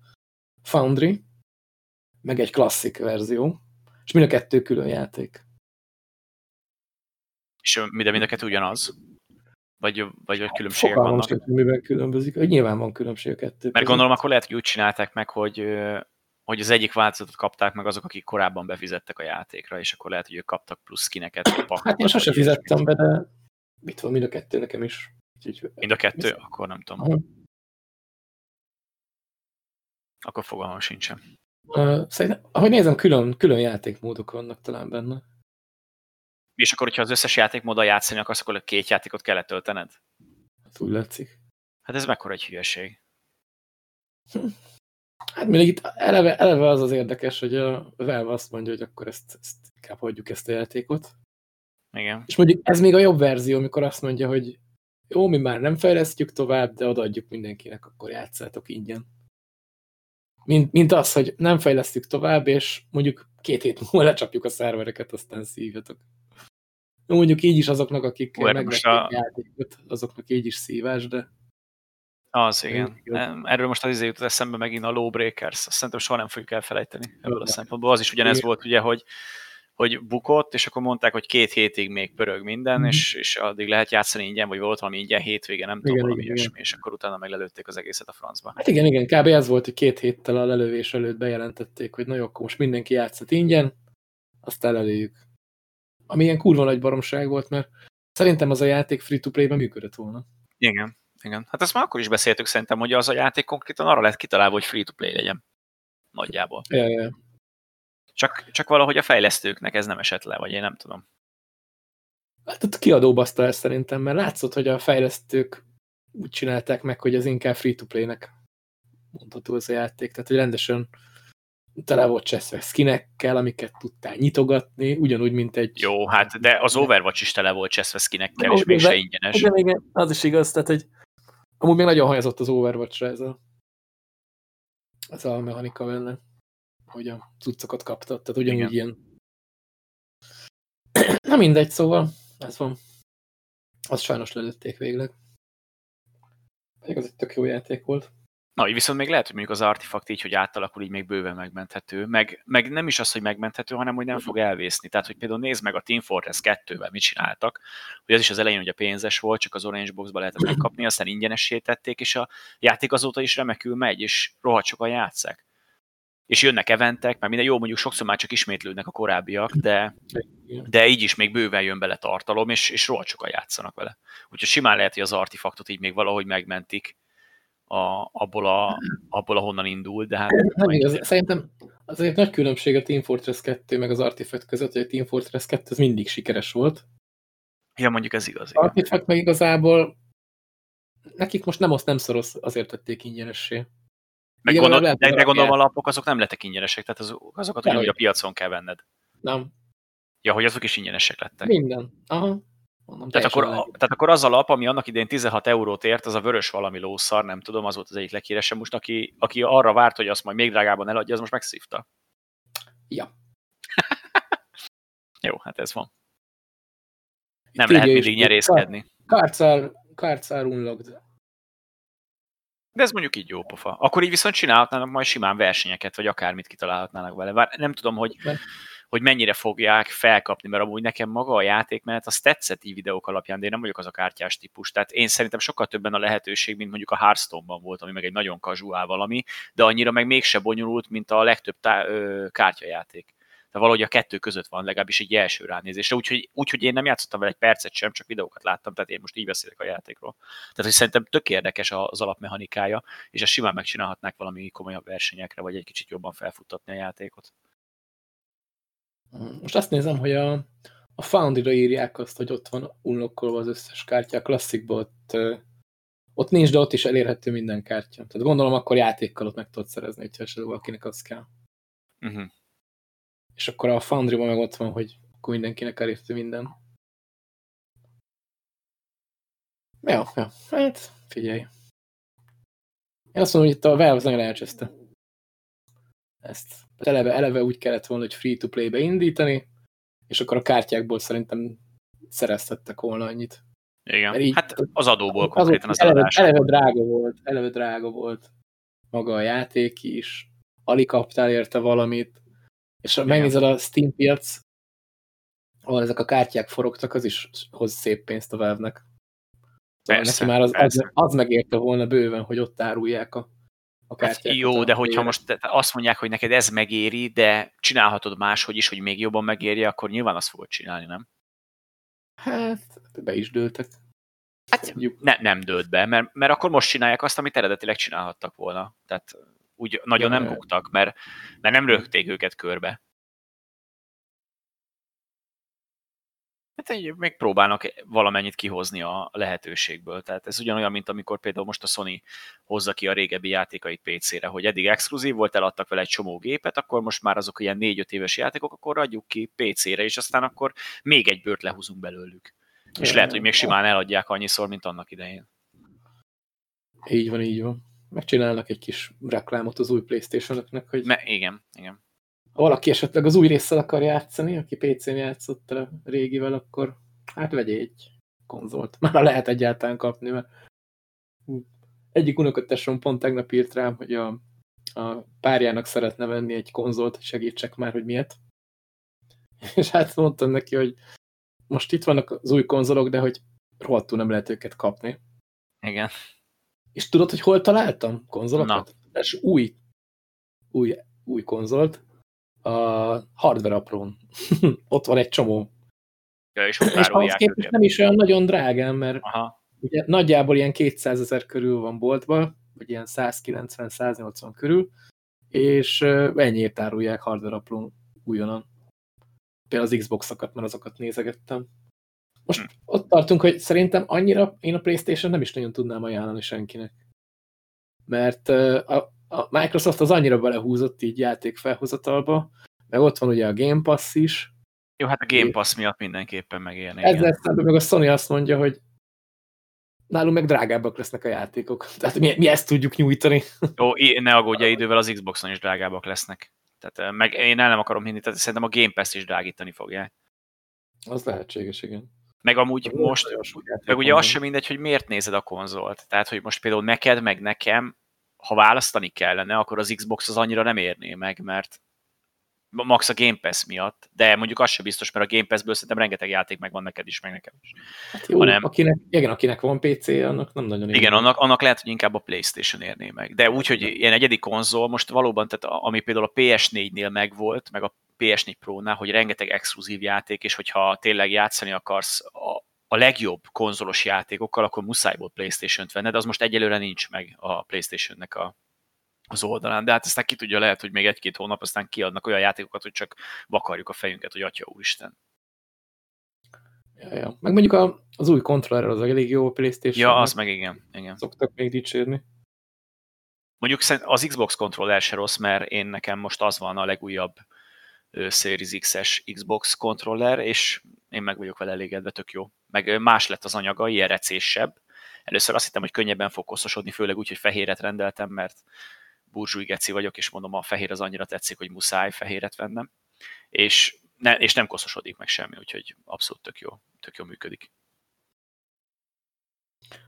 Foundry, meg egy klasszik verzió, és mind a kettő külön játék. És minden mind a kettő ugyanaz? Vagy, vagy, vagy különbségek Fogalmam vannak? Sem, miben különbözik. Nyilván van különbség a kettő Mert között. gondolom, akkor lehet, hogy úgy csinálták meg, hogy, hogy az egyik változatot kapták meg azok, akik korábban befizettek a játékra, és akkor lehet, hogy ők kaptak plusz skineket. Hát én sose fizettem be, de mit van mind a kettő nekem is. Úgyhogy, mind a kettő? Viszont. Akkor nem tudom. Aha. Akkor fogalmam sincsen. Szerintem, ahogy nézem, külön, külön játékmódok vannak talán benne. És akkor, hogyha az összes játékmóddal játszani akarsz, akkor két játékot kellett töltened? Hát úgy látszik. Hát ez mekkora egy hülyeség. Hát mindig itt eleve, eleve az az érdekes, hogy a Valve azt mondja, hogy akkor ezt, ezt inkább hagyjuk ezt a játékot. Igen. És mondjuk ez még a jobb verzió, amikor azt mondja, hogy jó, mi már nem fejlesztjük tovább, de odaadjuk mindenkinek, akkor játszátok ingyen. Mint, mint az, hogy nem fejlesztjük tovább, és mondjuk két hét múlva lecsapjuk a szervereket, aztán szívjatok. Mondjuk így is azoknak, akik megvették a... játékot, azoknak így is szívás, de... Az, igen. Erről most az izé jutott eszembe megint a Lawbreakers. Azt szerintem soha nem fogjuk elfelejteni ebből a szempontból. Az is ugyanez igen. volt, ugye, hogy hogy bukott, és akkor mondták, hogy két hétig még pörög minden, mm. és, és addig lehet játszani ingyen, vagy volt valami ingyen hétvége, nem igen, tudom, valami igen, ilyesmi, és akkor utána meglelőtték az egészet a francba. Hát igen, igen, kb. ez volt, hogy két héttel a lelövés előtt bejelentették, hogy na jó, akkor most mindenki játszott ingyen, aztán lelőjük. Ami ilyen kurva nagy baromság volt, mert szerintem az a játék free-to-play-ben működött volna. Igen, igen. Hát ezt már akkor is beszéltük szerintem, hogy az a játék konkrétan arra lett kitalálva, hogy free-to-play legyen. Nagyjából. Ja, ja. Csak, csak valahogy a fejlesztőknek ez nem esett le, vagy én nem tudom. Hát ott kiadó baszta ezt szerintem, mert látszott, hogy a fejlesztők úgy csinálták meg, hogy ez inkább free-to-play-nek mondható az a játék. Tehát, hogy rendesen tele volt cseszve skinekkel, amiket tudtál nyitogatni, ugyanúgy, mint egy... Jó, hát de az Overwatch is tele volt cseszve skinekkel, és mégse ingyenes. Igen, igen, az is igaz, tehát, hogy amúgy még nagyon hajazott az Overwatch-ra ez a, ez a mechanika benne hogy a cuccokat kaptad, tehát ugyanúgy Igen. ilyen. Na mindegy, szóval ez van. Az sajnos lelőtték végleg. Pedig az egy tök jó játék volt. Na, viszont még lehet, hogy mondjuk az artifakt így, hogy átalakul, így még bőven megmenthető. Meg, meg nem is az, hogy megmenthető, hanem hogy nem fog elvészni. Tehát, hogy például nézd meg a Team Fortress 2-vel mit csináltak, hogy ez is az elején ugye pénzes volt, csak az Orange Boxba lehetett megkapni, aztán ingyenessé tették, és a játék azóta is remekül megy, és rohadt sokan játszák és jönnek eventek, mert minden jó, mondjuk sokszor már csak ismétlődnek a korábbiak, de, de így is még bőven jön bele tartalom, és, és rohadt sokan játszanak vele. Úgyhogy simán lehet, hogy az artifaktot így még valahogy megmentik a, abból, a, abból, ahonnan indul, de hát... Nem igaz, szerintem azért nagy különbség a Team Fortress 2 meg az Artifact között, hogy a Team Fortress 2 az mindig sikeres volt. Ja, mondjuk ez igaz. Az Artifact meg igazából nekik most nem azt nem szoros azért tették ingyenessé. Meg Igen, gondol, de, de gondolom a lapok azok nem lettek ingyenesek, tehát az, azokat ugyanúgy a piacon kell venned. Nem. Ja, hogy azok is ingyenesek lettek. Minden. Aha. Mondom, tehát, akkor, a, tehát akkor az a lap, ami annak idején 16 eurót ért, az a vörös valami lószar, nem tudom, az volt az egyik leghíresebb. Most aki, aki arra várt, hogy azt majd még drágában eladja, az most megszívta. Ja. Jó, hát ez van. Nem Itt lehet mindig nyerészkedni. Kárcár, kárcár unlocked. De ez mondjuk így jó pofa. Akkor így viszont csinálhatnának majd simán versenyeket, vagy akármit kitalálhatnának vele. Bár nem tudom, hogy, hogy mennyire fogják felkapni, mert amúgy nekem maga a játékmenet az tetszett így videók alapján, de én nem vagyok az a kártyás típus. Tehát én szerintem sokkal többen a lehetőség, mint mondjuk a Hearthstone-ban volt, ami meg egy nagyon casual valami, de annyira meg mégse bonyolult, mint a legtöbb tá- ö, kártyajáték de valahogy a kettő között van legalábbis egy első ránézésre, úgyhogy, úgyhogy én nem játszottam vele egy percet sem, csak videókat láttam, tehát én most így beszélek a játékról. Tehát, hogy szerintem tök érdekes az alapmechanikája, és ezt simán megcsinálhatnák valami komolyabb versenyekre, vagy egy kicsit jobban felfuttatni a játékot. Most azt nézem, hogy a, a Foundry-ra írják azt, hogy ott van unlockolva az összes kártya, a klasszikban ott, ott nincs, de ott is elérhető minden kártya. Tehát gondolom akkor játékkal ott meg tudod szerezni, hogyha esetleg valakinek az kell. Uh -huh és akkor a foundry meg ott van, hogy akkor mindenkinek elérte minden. Ja, ja, hát figyelj. Én azt mondom, hogy itt a Valve az nagyon elcseszte. Ezt. Eleve, eleve úgy kellett volna, hogy free-to-play-be indítani, és akkor a kártyákból szerintem szereztettek volna annyit. Igen, így, hát az adóból konkrétan az, az eleve, eleve drága volt, eleve drága volt maga a játék is. Alig kaptál érte valamit, és ha megnézed a Steam piac, ahol ezek a kártyák forogtak, az is hoz szép pénzt a Valve-nek. Szóval neki már az, az, az megérte volna bőven, hogy ott árulják a, a kártyákat. Hát jó, de hogyha most azt mondják, hogy neked ez megéri, de csinálhatod máshogy is, hogy még jobban megéri, akkor nyilván azt fogod csinálni, nem? Hát, be is dőltek. Hát ne, nem dőlt be, mert, mert akkor most csinálják azt, amit eredetileg csinálhattak volna. Tehát úgy nagyon nem buktak, mert, mert nem rögték őket körbe. Hát egy, még próbálnak valamennyit kihozni a lehetőségből. Tehát ez ugyanolyan, mint amikor például most a Sony hozza ki a régebbi játékait PC-re, hogy eddig exkluzív volt, eladtak vele egy csomó gépet, akkor most már azok ilyen 4-5 éves játékok, akkor adjuk ki PC-re, és aztán akkor még egy bőrt lehúzunk belőlük. És lehet, hogy még simán eladják annyiszor, mint annak idején. Így van, így van megcsinálnak egy kis reklámot az új Playstation-oknak, hogy Me, igen, igen. Ha valaki esetleg az új résszel akar játszani, aki PC-n játszott a régivel, akkor hát vegye egy konzolt. Már lehet egyáltalán kapni, mert egyik unokatesom pont tegnap írt rám, hogy a, a párjának szeretne venni egy konzolt, segítsek már, hogy miért. És hát mondtam neki, hogy most itt vannak az új konzolok, de hogy rohadtul nem lehet őket kapni. Igen. És tudod, hogy hol találtam konzolokat? Na. És új, új, új konzolt. A hardware aprón. Ott van egy csomó. Ja, és, és ahhoz képest nem is olyan nagyon drágán, mert Aha. ugye nagyjából ilyen 200 ezer körül van boltban, vagy ilyen 190-180 körül, és ennyiért árulják hardware aprón újonnan. Például az Xbox-okat, mert azokat nézegettem. Most hm. ott tartunk, hogy szerintem annyira én a Playstation nem is nagyon tudnám ajánlani senkinek. Mert a, a Microsoft az annyira belehúzott így játék felhozatalba, meg ott van ugye a Game Pass is. Jó, hát a Game Pass miatt mindenképpen megélni. Ezzel szemben meg a Sony azt mondja, hogy nálunk meg drágábbak lesznek a játékok. Tehát mi, mi ezt tudjuk nyújtani. Jó, ne aggódja idővel az Xboxon is drágábbak lesznek. Tehát meg én el nem akarom hinni, tehát szerintem a Game Pass is drágítani fogják. Az lehetséges, igen. Meg amúgy most, meg ugye az sem mindegy, hogy miért nézed a konzolt. Tehát, hogy most például neked, meg nekem, ha választani kellene, akkor az Xbox az annyira nem érné meg, mert max a Game Pass miatt, de mondjuk az sem biztos, mert a Game Pass-ből szerintem rengeteg játék megvan neked is, meg nekem is. Hát jó, Hanem, akinek, igen, akinek van PC, annak nem nagyon Igen, annak, annak lehet, hogy inkább a Playstation érné meg. De úgy, hogy ilyen egyedi konzol, most valóban, tehát ami például a PS4-nél megvolt, meg a PS4 Pro-nál, hogy rengeteg exkluzív játék, és hogyha tényleg játszani akarsz a, a legjobb konzolos játékokkal, akkor muszáj volt Playstation-t venned, de az most egyelőre nincs meg a Playstation-nek a, az oldalán, de hát aztán ki tudja, lehet, hogy még egy-két hónap aztán kiadnak olyan játékokat, hogy csak vakarjuk a fejünket, hogy atya úristen. Ja, ja. Meg mondjuk a, az új kontroller az elég jó a Playstation. Ja, az meg igen. igen. Szoktak még dicsérni. Mondjuk az Xbox kontroller se rossz, mert én nekem most az van a legújabb Series X-es Xbox kontroller, és én meg vagyok vele elégedve, tök jó. Meg más lett az anyaga, ilyen recésebb. Először azt hittem, hogy könnyebben fog koszosodni, főleg úgy, hogy fehéret rendeltem, mert burzsúj geci vagyok, és mondom, a fehér az annyira tetszik, hogy muszáj fehéret vennem. És, ne, és nem koszosodik meg semmi, úgyhogy abszolút tök jó, tök jó működik.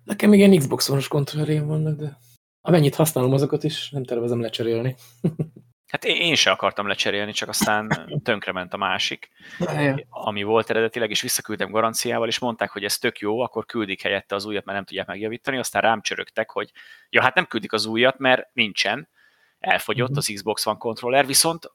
Nekem igen Xbox One-os kontrollerém vannak, de amennyit használom azokat is, nem tervezem lecserélni. Hát én se akartam lecserélni, csak aztán tönkrement a másik, ami volt eredetileg, és visszaküldtem garanciával, és mondták, hogy ez tök jó, akkor küldik helyette az újat, mert nem tudják megjavítani, aztán rám csörögtek, hogy ja, hát nem küldik az újat, mert nincsen, elfogyott mhm. az Xbox One controller, viszont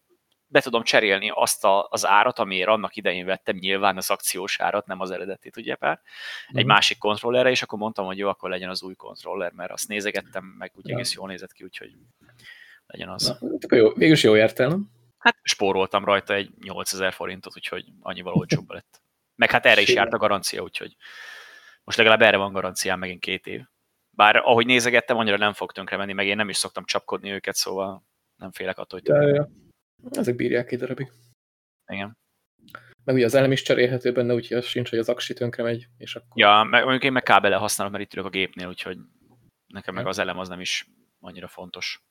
be tudom cserélni azt a, az árat, amiért annak idején vettem, nyilván az akciós árat, nem az eredetit, ugye pár, egy uh-huh. másik kontrollerre, és akkor mondtam, hogy jó, akkor legyen az új kontroller, mert azt nézegettem, meg úgy ja. egész jól nézett ki, úgyhogy legyen az. Na, jó, végülis jó jártál, nem? Hát spóroltam rajta egy 8000 forintot, úgyhogy annyival olcsóbb lett. Meg hát erre is járt a garancia, úgyhogy most legalább erre van garanciám megint két év. Bár ahogy nézegettem, annyira nem fog tönkre menni, meg én nem is szoktam csapkodni őket, szóval nem félek attól, hogy tönkre. Ja, ja. Ezek bírják két darabig. Igen. Meg ugye az elem is cserélhető benne, úgyhogy az sincs, hogy az aksi tönkre megy, és akkor... Ja, meg, mondjuk én meg kábele használom, mert itt ülök a gépnél, úgyhogy nekem meg az elem az nem is annyira fontos.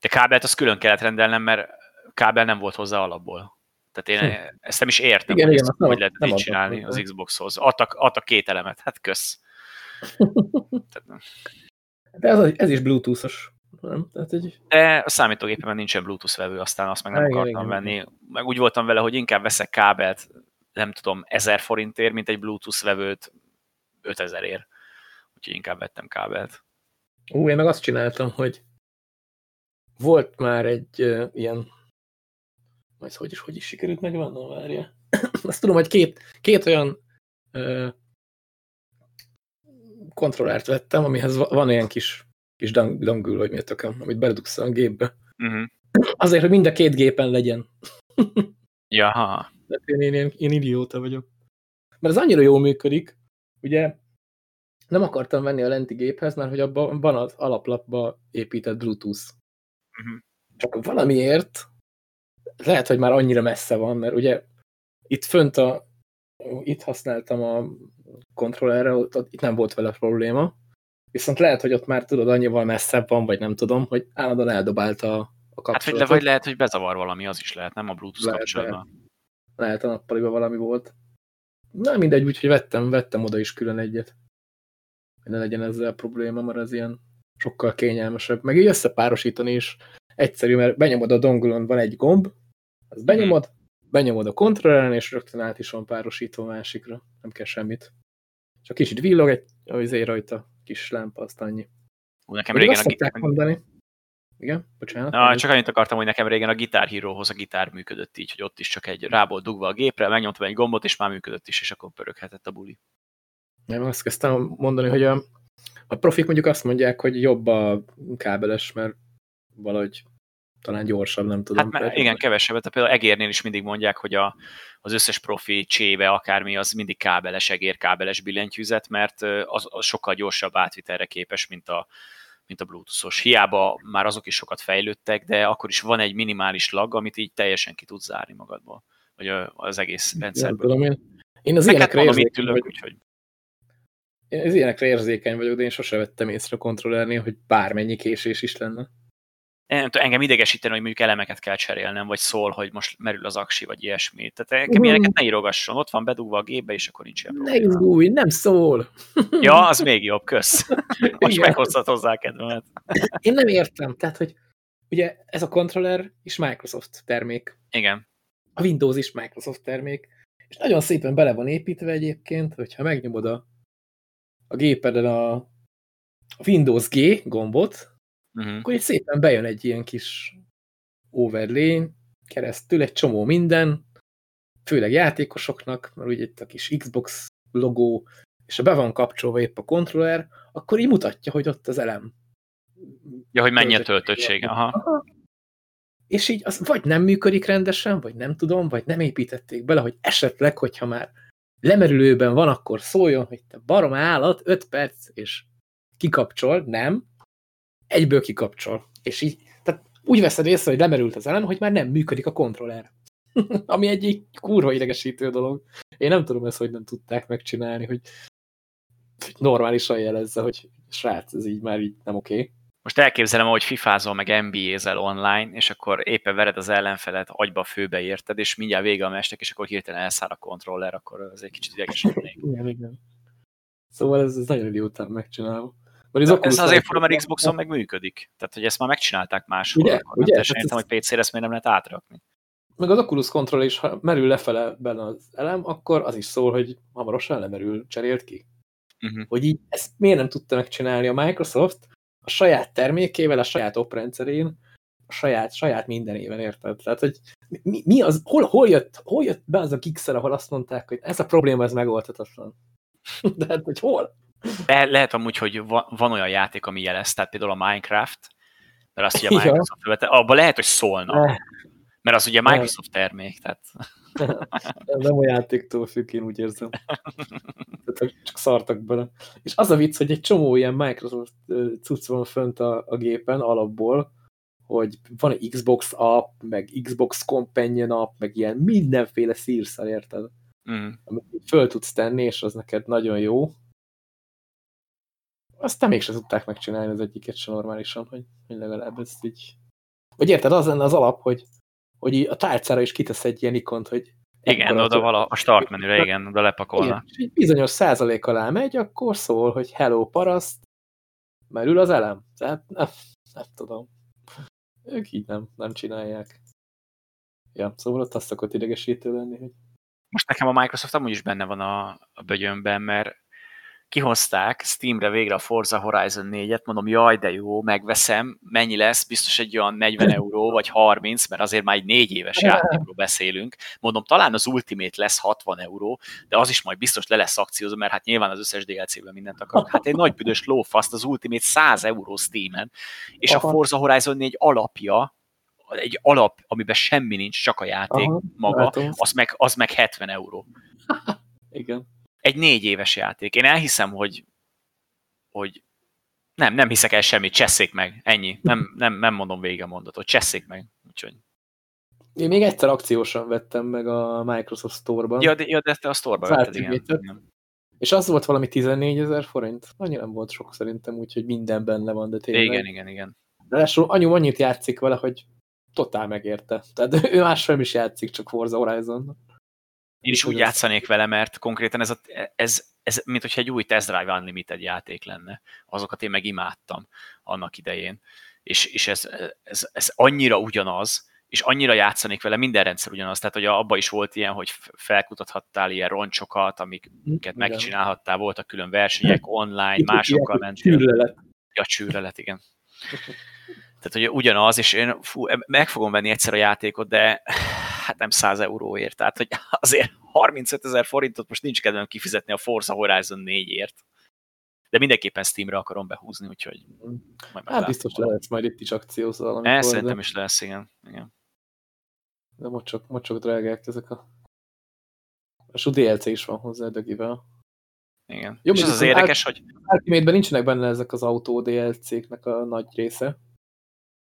De kábelt azt külön kellett rendelnem, mert kábel nem volt hozzá alapból. Tehát én hm. ezt nem is értem, igen, hogy, igen, ezt, hogy lehet így csinálni az Xboxhoz. Adtak, adtak két elemet, hát kösz. De ez, ez is Bluetooth-os. Nem? Tehát egy... De a számítógépemen nincsen Bluetooth vevő, aztán azt meg nem igen, akartam igen, venni. Meg úgy voltam vele, hogy inkább veszek kábelt, nem tudom, 1000 forintért, mint egy Bluetooth vevőt 5000 ér. Úgyhogy inkább vettem kábelt. Ú, én meg azt csináltam, hogy volt már egy uh, ilyen majd hogy is, hogy is sikerült megvannom, várja. Azt tudom, hogy két, két olyan uh, kontrollert vettem, amihez van olyan kis, kis dangül, vagy miért tököm, amit beledugsz a gépbe. Uh mhm. -huh. Azért, hogy mind a két gépen legyen. Jaha. De én, én, én, én idióta vagyok. Mert ez annyira jól működik, ugye nem akartam venni a lenti géphez, mert hogy abban van az alaplapba épített Bluetooth. Mhm. Csak valamiért lehet, hogy már annyira messze van, mert ugye itt fönt a itt használtam a kontrollerre, ott, ott, itt nem volt vele probléma, viszont lehet, hogy ott már tudod, annyival messzebb van, vagy nem tudom, hogy állandóan eldobálta a, a kapcsolatot. Hát, vagy, vagy lehet, hogy bezavar valami, az is lehet, nem a Bluetooth lehet, kapcsolatban. Lehet. lehet a nappaliban valami volt. Na mindegy, úgyhogy vettem, vettem oda is külön egyet. Hogy ne legyen ezzel a probléma, mert ez ilyen sokkal kényelmesebb. Meg így összepárosítani is egyszerű, mert benyomod a dongulon, van egy gomb, az benyomod, hmm. benyomod a kontrolleren, és rögtön át is van párosítva másikra. Nem kell semmit. Csak kicsit villog egy azért rajta kis lámpa, azt annyi. Ú, nekem régen a gitár... mondani. Igen, bocsánat. Na, csak annyit akartam, hogy nekem régen a Guitar Hero-hoz a gitár működött így, hogy ott is csak egy rából dugva a gépre, megnyomtam egy gombot, és már működött is, és akkor pöröghetett a buli. Nem, azt kezdtem mondani, hogy a, a profik mondjuk azt mondják, hogy jobb a kábeles, mert valahogy talán gyorsabb, nem tudom. Hát igen, kevesebbet. Például egérnél is mindig mondják, hogy a, az összes profi cséve, akármi, az mindig kábeles, egérkábeles billentyűzet, mert az, az sokkal gyorsabb átvitelre képes, mint a, mint a Bluetooth-os. Hiába már azok is sokat fejlődtek, de akkor is van egy minimális lag, amit így teljesen ki tudsz zárni magadból, vagy az egész rendszerből. tudom én. Én az ilyenekre érzékeny ülök, úgyhogy... Én az ilyenekre érzékeny vagyok, de én sose vettem észre a kontrollernél, hogy bármennyi késés is lenne tudom, engem idegesíteni, hogy mondjuk elemeket kell cserélnem, vagy szól, hogy most merül az aksi, vagy ilyesmi. Tehát engem ilyeneket ne írogasson, ott van bedugva a gépbe, és akkor nincs ilyen. Ne izgulj, nem szól. Ja, az még jobb, kösz. Most meghozhat hozzá kedvemet. Én nem értem, tehát, hogy ugye ez a kontroller is Microsoft termék. Igen. A Windows is Microsoft termék. És nagyon szépen bele van építve egyébként, hogyha megnyomod a, a gépeden a Windows G gombot, uh-huh. akkor így szépen bejön egy ilyen kis overlay keresztül, egy csomó minden, főleg játékosoknak, mert ugye itt a kis Xbox logó, és ha be van kapcsolva épp a kontroller, akkor így mutatja, hogy ott az elem. Ja, hogy mennyi a töltöttsége. Aha. Aha. És így az vagy nem működik rendesen, vagy nem tudom, vagy nem építették bele, hogy esetleg, hogyha már lemerülőben van, akkor szóljon, hogy te barom állat, 5 perc, és kikapcsol, nem, egyből kikapcsol. És így, tehát úgy veszed észre, hogy lemerült az elem, hogy már nem működik a kontroller. Ami egy kurva idegesítő dolog. Én nem tudom ezt, hogy nem tudták megcsinálni, hogy normálisan jelezze, hogy srác, ez így már így nem oké. Okay. Most elképzelem, hogy fifázol meg NBA-zel online, és akkor éppen vered az ellenfelet, agyba főbe érted, és mindjárt vége a mestek, és akkor hirtelen elszáll a kontroller, akkor az egy kicsit idegesebb még. igen, igen. Szóval ez, ez nagyon idiótán megcsinálva. Vagy az ez azért fura, mert Xboxon meg működik. Tehát, hogy ezt már megcsinálták máshol. Ugye? Akkor Ugye? Nem Tehát szerintem, hogy PC-re ezt miért nem lehet átrakni. meg az Oculus Control is, ha merül lefele benne az elem, akkor az is szól, hogy hamarosan lemerül, cserélt ki. Uh-huh. Hogy így ezt miért nem tudta megcsinálni a Microsoft a saját termékével, a saját oprendszerén, a saját, saját mindenében, érted? Tehát, hogy mi, mi az, hol, hol, jött, hol jött be az a Gixel, ahol azt mondták, hogy ez a probléma, ez megoldhatatlan. De hát, hogy hol? Le, lehet amúgy, hogy van, van olyan játék, ami jelez, tehát például a Minecraft, mert azt ugye a Ja. Microsoft vette, abban lehet, hogy szólna, mert az ugye. Microsoft termék, tehát nem a játéktól függ, én úgy érzem. Tehát, csak szartak bele. És az a vicc, hogy egy csomó ilyen Microsoft cucc van fönt a, a gépen alapból, hogy van egy Xbox app, meg Xbox Companion app, meg ilyen mindenféle szírszal, érted? mm. Amit föl tudsz tenni, és az neked nagyon jó. Aztán mégsem tudták megcsinálni az egyiket sem normálisan, hogy, hogy legalább ezt így... Vagy érted, az lenne az alap, hogy, hogy a tálcára is kitesz egy ilyen ikont, hogy igen, oda vala, a start menüre, igen, oda lepakolna. igen, bizonyos százalék alá megy, akkor szól, hogy hello paraszt, merül az elem. Tehát nem, nem tudom. Ők így nem, nem csinálják. Ja, szóval ott azt szokott idegesítő lenni, hogy Most nekem a Microsoft amúgy is benne van a, a bögyönben, mert kihozták Steamre végre a Forza Horizon 4-et, mondom, jaj, de jó, megveszem, mennyi lesz, biztos egy olyan 40 euró, vagy 30, mert azért már egy négy éves játékról beszélünk. Mondom, talán az Ultimate lesz 60 euró, de az is majd biztos le lesz akciózva, mert hát nyilván az összes DLC-ben mindent akarok. Hát egy nagy büdös lófaszt, az Ultimate 100 euró Steamen, és a Aha. Forza Horizon 4 alapja, egy alap, amiben semmi nincs, csak a játék Aha, maga, látom. az meg, az meg 70 euró. igen. Egy négy éves játék. Én elhiszem, hogy, hogy nem, nem hiszek el semmit, csesszék meg, ennyi. Nem, nem, nem mondom végig a mondatot, csesszék meg. Úgyhogy. Én még egyszer akciósan vettem meg a Microsoft Store-ban, Ja, de, ja, de te a sztorba Az vetted, igen. És az volt valami 14 ezer forint. Annyi nem volt sok szerintem, úgyhogy minden benne van, de tényleg. Igen, igen, igen. De ráadásul anyu annyit játszik vele, hogy totál megérte. Tehát ő mással nem is játszik, csak Forza Horizon. Én is úgy játszanék vele, mert konkrétan ez, a, ez, ez mint hogyha egy új Test Drive Unlimited játék lenne. Azokat én meg imádtam annak idején. És, és ez, ez, ez annyira ugyanaz, és annyira játszanék vele, minden rendszer ugyanaz. Tehát, hogy abban is volt ilyen, hogy kutathattál ilyen roncsokat, amiket megcsinálhattál, voltak külön versenyek, online, másokkal mentél. Csűrlelet. Ja, csűrlelet, igen. Tehát, hogy ugyanaz, és én fú, meg fogom venni egyszer a játékot, de hát nem 100 euróért. Tehát, hogy azért 35 ezer forintot most nincs kedvem kifizetni a Forza Horizon 4-ért. De mindenképpen Steamre akarom behúzni, úgyhogy majd Hát biztos lehet majd itt is akcióz valamikor, Eh, szerintem de, is lesz, igen. igen. de mocsok, mocsok drágák ezek a... És a DLC is van hozzá dögivel. igen. Jó, és az az az érdekes, hogy Ultimate-ben nincsenek benne ezek az autó DLC-knek a nagy része,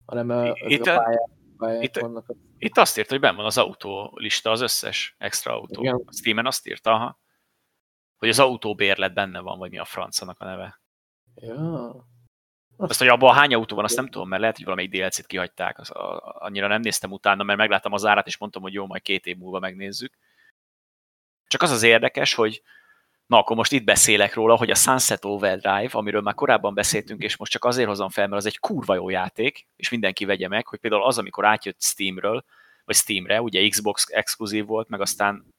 hanem a, Itt a a- pályák, pályák itt a- vannak. itt azt írta, hogy benn van az autó lista, az összes extra autó. Igen. A Steamen azt írta, aha, hogy az autóbérlet benne van, vagy mi a francanak a neve. Ja. Azt, hogy abban hány autó van, azt nem tudom, mert lehet, hogy valamelyik DLC-t kihagyták. Az, a, annyira nem néztem utána, mert megláttam az árat, és mondtam, hogy jó, majd két év múlva megnézzük. Csak az az érdekes, hogy na akkor most itt beszélek róla, hogy a Sunset Overdrive, amiről már korábban beszéltünk, és most csak azért hozom fel, mert az egy kurva jó játék, és mindenki vegye meg, hogy például az, amikor átjött Steamről, vagy Steamre, ugye Xbox exkluzív volt, meg aztán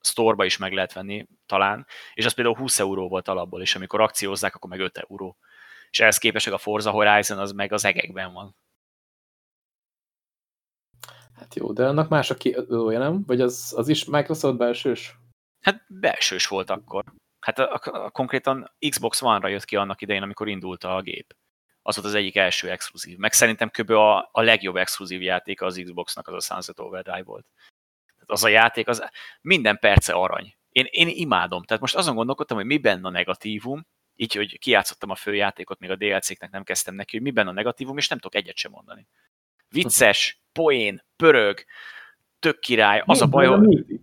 Store-ba is meg lehet venni talán, és az például 20 euró volt alapból, és amikor akciózzák, akkor meg 5 euró. És ehhez képest a Forza Horizon az meg az egekben van. Hát jó, de annak más a kiadója, nem? Vagy az, az is Microsoft belsős? Hát belsős volt akkor. Hát a, a, a, konkrétan Xbox One-ra jött ki annak idején, amikor indult a gép. Az volt az egyik első exkluzív. Meg szerintem kb. a, a legjobb exkluzív játéka az Xboxnak az a Sunset Overdrive volt. Tehát az a játék, az minden perce arany. Én, én imádom. Tehát most azon gondolkodtam, hogy mi benne a negatívum, így, hogy kijátszottam a főjátékot, még a DLC-knek nem kezdtem neki, hogy mi benne a negatívum, és nem tudok egyet sem mondani. Vicces, poén, pörög, tök király, az a baj, hogy.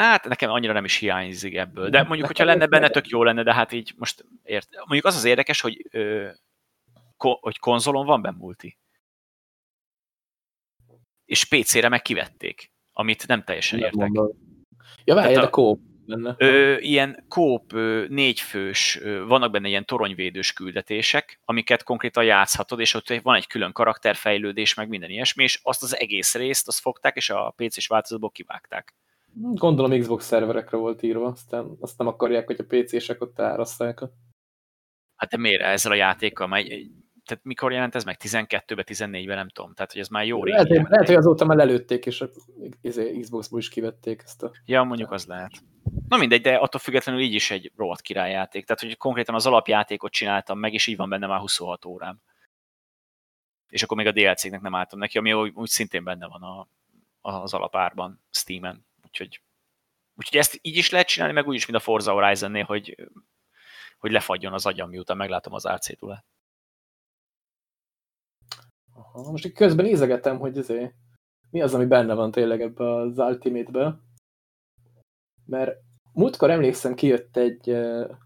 Hát nekem annyira nem is hiányzik ebből. De mondjuk, hogyha lenne benne, tök jó lenne, de hát így most ért. Mondjuk az az érdekes, hogy, ö, ko, hogy konzolon van benne multi. És PC-re meg kivették, amit nem teljesen Nem értek. mondom. Ja, várj, de a- kóp. benne. Ö, ilyen kóp, négyfős, ö, vannak benne ilyen toronyvédős küldetések, amiket konkrétan játszhatod, és ott van egy külön karakterfejlődés, meg minden ilyesmi, és azt az egész részt azt fogták, és a PC-s változatból kivágták. Gondolom Xbox szerverekre volt írva, aztán azt nem akarják, hogy a PC-sek ott árasszák. Hát de miért ezzel a játékkal? Már tehát mikor jelent ez meg? 12-ben, 14-ben, nem tudom. Tehát, hogy ez már jó régi Lehet, játék. lehet, hogy azóta már lelőtték, és izé, Xbox-ból is kivették ezt a... Ja, mondjuk az lehet. Na mindegy, de attól függetlenül így is egy rohadt királyjáték. Tehát, hogy konkrétan az alapjátékot csináltam meg, és így van benne már 26 órám. És akkor még a DLC-nek nem álltam neki, ami úgy, úgy szintén benne van a, az alapárban, Steam-en. Úgyhogy, úgyhogy ezt így is lehet csinálni, meg úgy is, mint a Forza Horizon-nél, hogy, hogy lefagyjon az agyam, miután meglátom az AC-tulát. Aha, most így közben nézegetem, hogy izé, mi az, ami benne van tényleg ebbe az Ultimate-be. Mert múltkor emlékszem, kijött egy uh,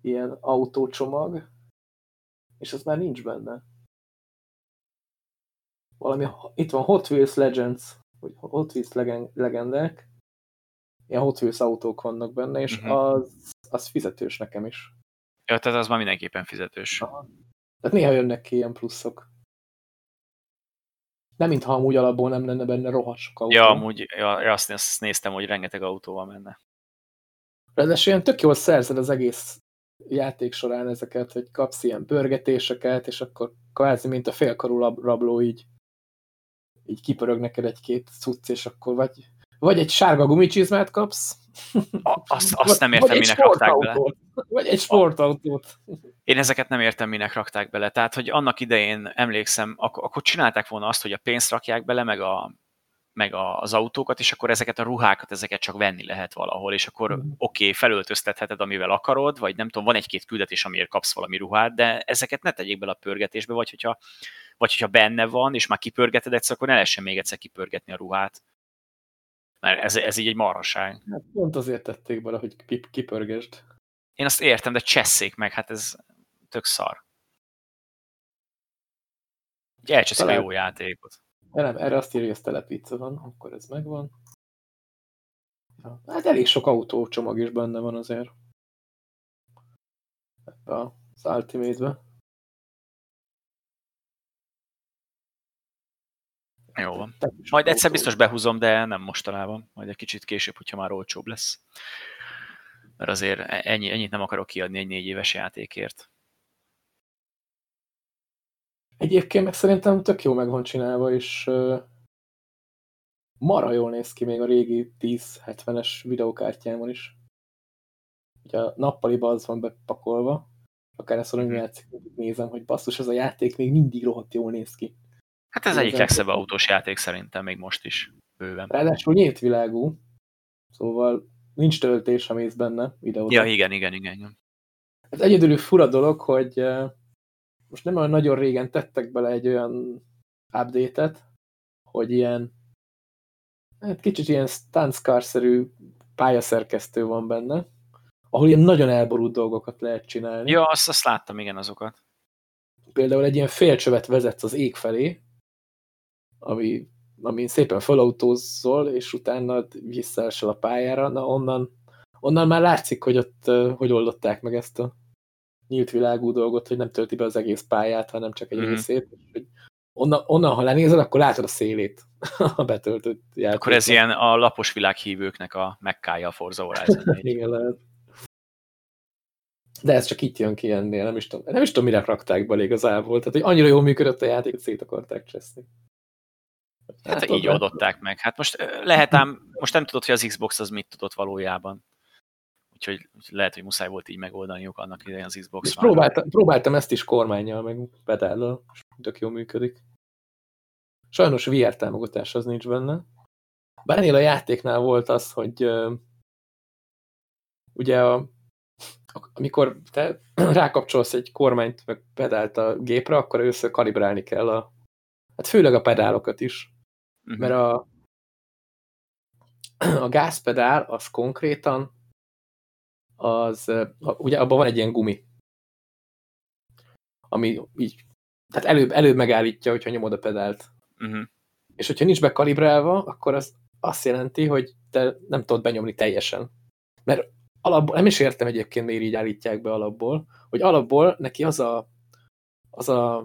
ilyen autócsomag, és az már nincs benne. Valami, itt van Hot Wheels Legends, vagy Hot Wheels Legend, legendek, ilyen Hot Wheels autók vannak benne, és Mhm. az, az fizetős nekem is. Ja, tehát az már mindenképpen fizetős. Tehát néha jönnek ki ilyen pluszok. Nem mintha amúgy alapból nem lenne benne rohadt sok autó. Ja, amúgy ja, azt, azt néztem, hogy rengeteg auó van benne. Ráadásul ilyen tök jól szerzed az egész játék során ezeket, hogy kapsz ilyen pörgetéseket, és akkor kvázi, mint a félkarú rabló így, így kipörög neked egy-két cucc, és akkor vagy, vagy egy sárga gumicsizmát kapsz, A, azt, azt nem értem, minek rakták bele. Vagy egy sportautót. Én ezeket nem értem, minek rakták bele. Tehát, hogy annak idején emlékszem, ak- akkor csinálták volna azt, hogy a pénzt rakják bele, meg, a, meg a, az autókat, és akkor ezeket a ruhákat, ezeket csak venni lehet valahol, és akkor Mhm. oké, okay, felöltöztetheted, amivel akarod, vagy nem tudom, van egy-két küldetés, amiért kapsz valami ruhát, de ezeket ne tegyék bele a pörgetésbe, vagy hogyha, vagy hogyha benne van, és már kipörgeted egyszer, akkor ne lehessen még egyszer kipörgetni a ruhát. Mert ez, ez így egy marhaság. Hát pont azért tették bele, hogy kip- kipörgesd. Én azt értem, de csesszék meg, hát ez tök szar. Ugye elcseszik a Talán- jó játékot. De nem, erre azt írja, hogy ez telepítve van, akkor ez megvan. Ja. Hát elég sok autócsomag is benne van azért. Ebbe az Ultimate-be. Jó van. Majd egyszer biztos behúzom, de nem mostanában. Majd egy kicsit később, hogyha már olcsóbb lesz. Mert azért ennyi, ennyit nem akarok kiadni egy négy éves játékért. Egyébként meg szerintem tök jó meg van csinálva, és uh, mara jól néz ki még a régi 1070-es videokártyámon is. Ugye a nappaliba az van bepakolva, akár ezt mondom, Mhm. játszik, nézem, hogy basszus, ez a játék még mindig rohadt jól néz ki. Hát ez egyik legszebb autós játék szerintem még most is. Bőven. Ráadásul nyílt világú, szóval nincs töltés, ha mész benne videóra. Ja, igen, igen, igen. igen. Ez egyedülű fura dolog, hogy eh, most nem olyan nagyon régen tettek bele egy olyan update-et, hogy ilyen hát kicsit ilyen Stanscar-szerű pályaszerkesztő van benne, ahol ilyen nagyon elborult dolgokat lehet csinálni. Ja, azt, azt láttam, igen, azokat. Például egy ilyen félcsövet vezetsz az ég felé, ami, ami szépen felautózzol, és utána visszaesel a pályára, na onnan, onnan már látszik, hogy ott hogy oldották meg ezt a nyílt világú dolgot, hogy nem tölti be az egész pályát, hanem csak egy Mhm. részét. Hogy onnan, onnan, ha lenézed, akkor látod a szélét a betöltött játékot. Akkor ez ilyen a lapos világhívőknek a mekkája a Forza Horizon 4. Igen, lehet. De ez csak itt jön ki ennél, nem is tudom, nem is tudom mire rakták bele igazából. Tehát, hogy annyira jól működött a játék, hogy szét akarták cseszni. Hát ott így nem- oldották meg. Hát most lehet ám, most nem tudod, hogy az Xbox az mit tudott valójában. Úgyhogy lehet, hogy muszáj volt így megoldaniuk annak idején az Xbox És One-ra. próbáltam, próbáltam ezt is kormányjal, meg pedállal, és tök jól működik. Sajnos VR támogatás az nincs benne. Bár ennél a játéknál volt az, hogy uh, ugye a, amikor te rákapcsolsz egy kormányt, meg pedált a gépre, akkor először kalibrálni kell a, hát főleg a pedálokat is, Mhm. mert a, a gázpedál az konkrétan az, ugye abban van egy ilyen gumi, ami így, tehát előbb, előbb megállítja, hogyha nyomod a pedált. Mhm. És hogyha nincs bekalibrálva, akkor az azt jelenti, hogy te nem tudod benyomni teljesen. mert alapból, nem is értem egyébként, miért így állítják be alapból, hogy alapból neki az a, az a,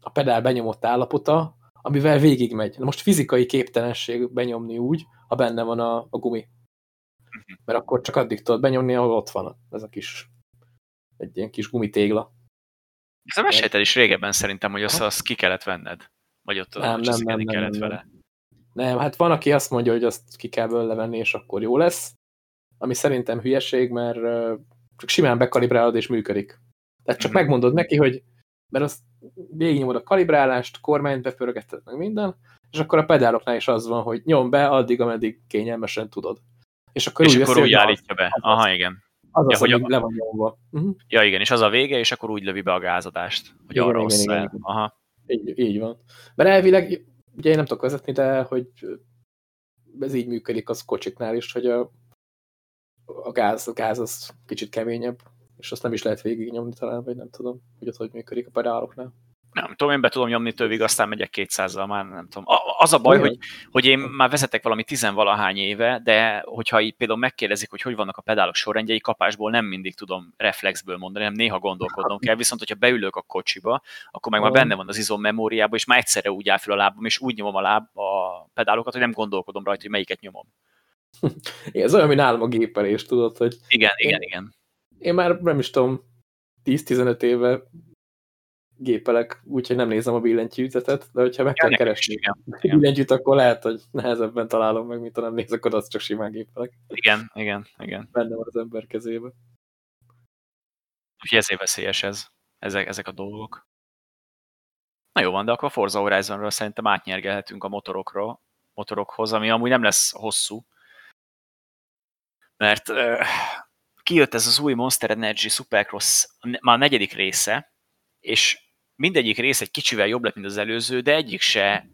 a pedál benyomott állapota, amivel végigmegy. Na most fizikai képtelenség benyomni úgy, ha benne van a, a gumi. Mert akkor csak addig tudod benyomni, ahol ott van ez a kis, egy ilyen kis gumitégla. Ez a mesélted is régebben szerintem, hogy azt, azt ki kellett venned. Vagy ott nem, nem, nem, nem, kellett nem, vele. Nem, hát van, aki azt mondja, hogy azt ki kell belőle venni, és akkor jó lesz. Ami szerintem hülyeség, mert csak simán bekalibrálod, és működik. Tehát csak mm -hmm. megmondod neki, hogy mert azt végignyomod a kalibrálást, kormányt bepörgeted meg minden, és akkor a pedáloknál is az van, hogy nyom be addig, ameddig kényelmesen tudod. És akkor és úgy, akkor úgy állítja be. Az Aha, igen. Az ja, az, hogy a... le van nyomva. Uh -huh. Ja, igen, és az a vége, és akkor úgy lövi be a gázadást, hogy igen, arra igen, igen, igen. Aha. Így, így van. Mert elvileg, ugye én nem tudok vezetni, de hogy ez így működik az kocsiknál is, hogy a, a, gáz, a gáz az kicsit keményebb, és azt nem is lehet végignyomni talán, vagy nem tudom, hogy ott hogy működik a pedáloknál nem tudom, én be tudom nyomni tövig, aztán megyek 200-zal, már nem tudom. Az a baj, hogy, hogy én már vezetek valami tizenvalahány éve, de hogyha így például megkérdezik, hogy hogy vannak a pedálok sorrendjei, kapásból nem mindig tudom reflexből mondani, nem néha gondolkodnom kell, viszont hogyha beülök a kocsiba, akkor meg már benne van az izom memóriában, és már egyszerre úgy áll fel a lábam, és úgy nyomom a láb a pedálokat, hogy nem gondolkodom rajta, hogy melyiket nyomom. Igen, ez olyan, mint nálam a gépelés, tudod, hogy... Igen, igen, igen. Én már nem is tudom, 10-15 éve gépelek, úgyhogy nem nézem a billentyűzetet, de hogyha meg ja, kell keresni a billentyűt, akkor lehet, hogy nehezebben találom meg, mint ha nem nézek oda, az csak simán gépelek. Igen, igen, igen. Benne van az ember kezébe. Úgyhogy ezért veszélyes ez, ezek, ezek a dolgok. Na jó van, de akkor a Forza Horizonról szerintem átnyergelhetünk a motorokról, motorokhoz, ami amúgy nem lesz hosszú, mert kijött ez az új Monster Energy Supercross, már a negyedik része, és mindegyik rész egy kicsivel jobb lett, mint az előző, de egyik se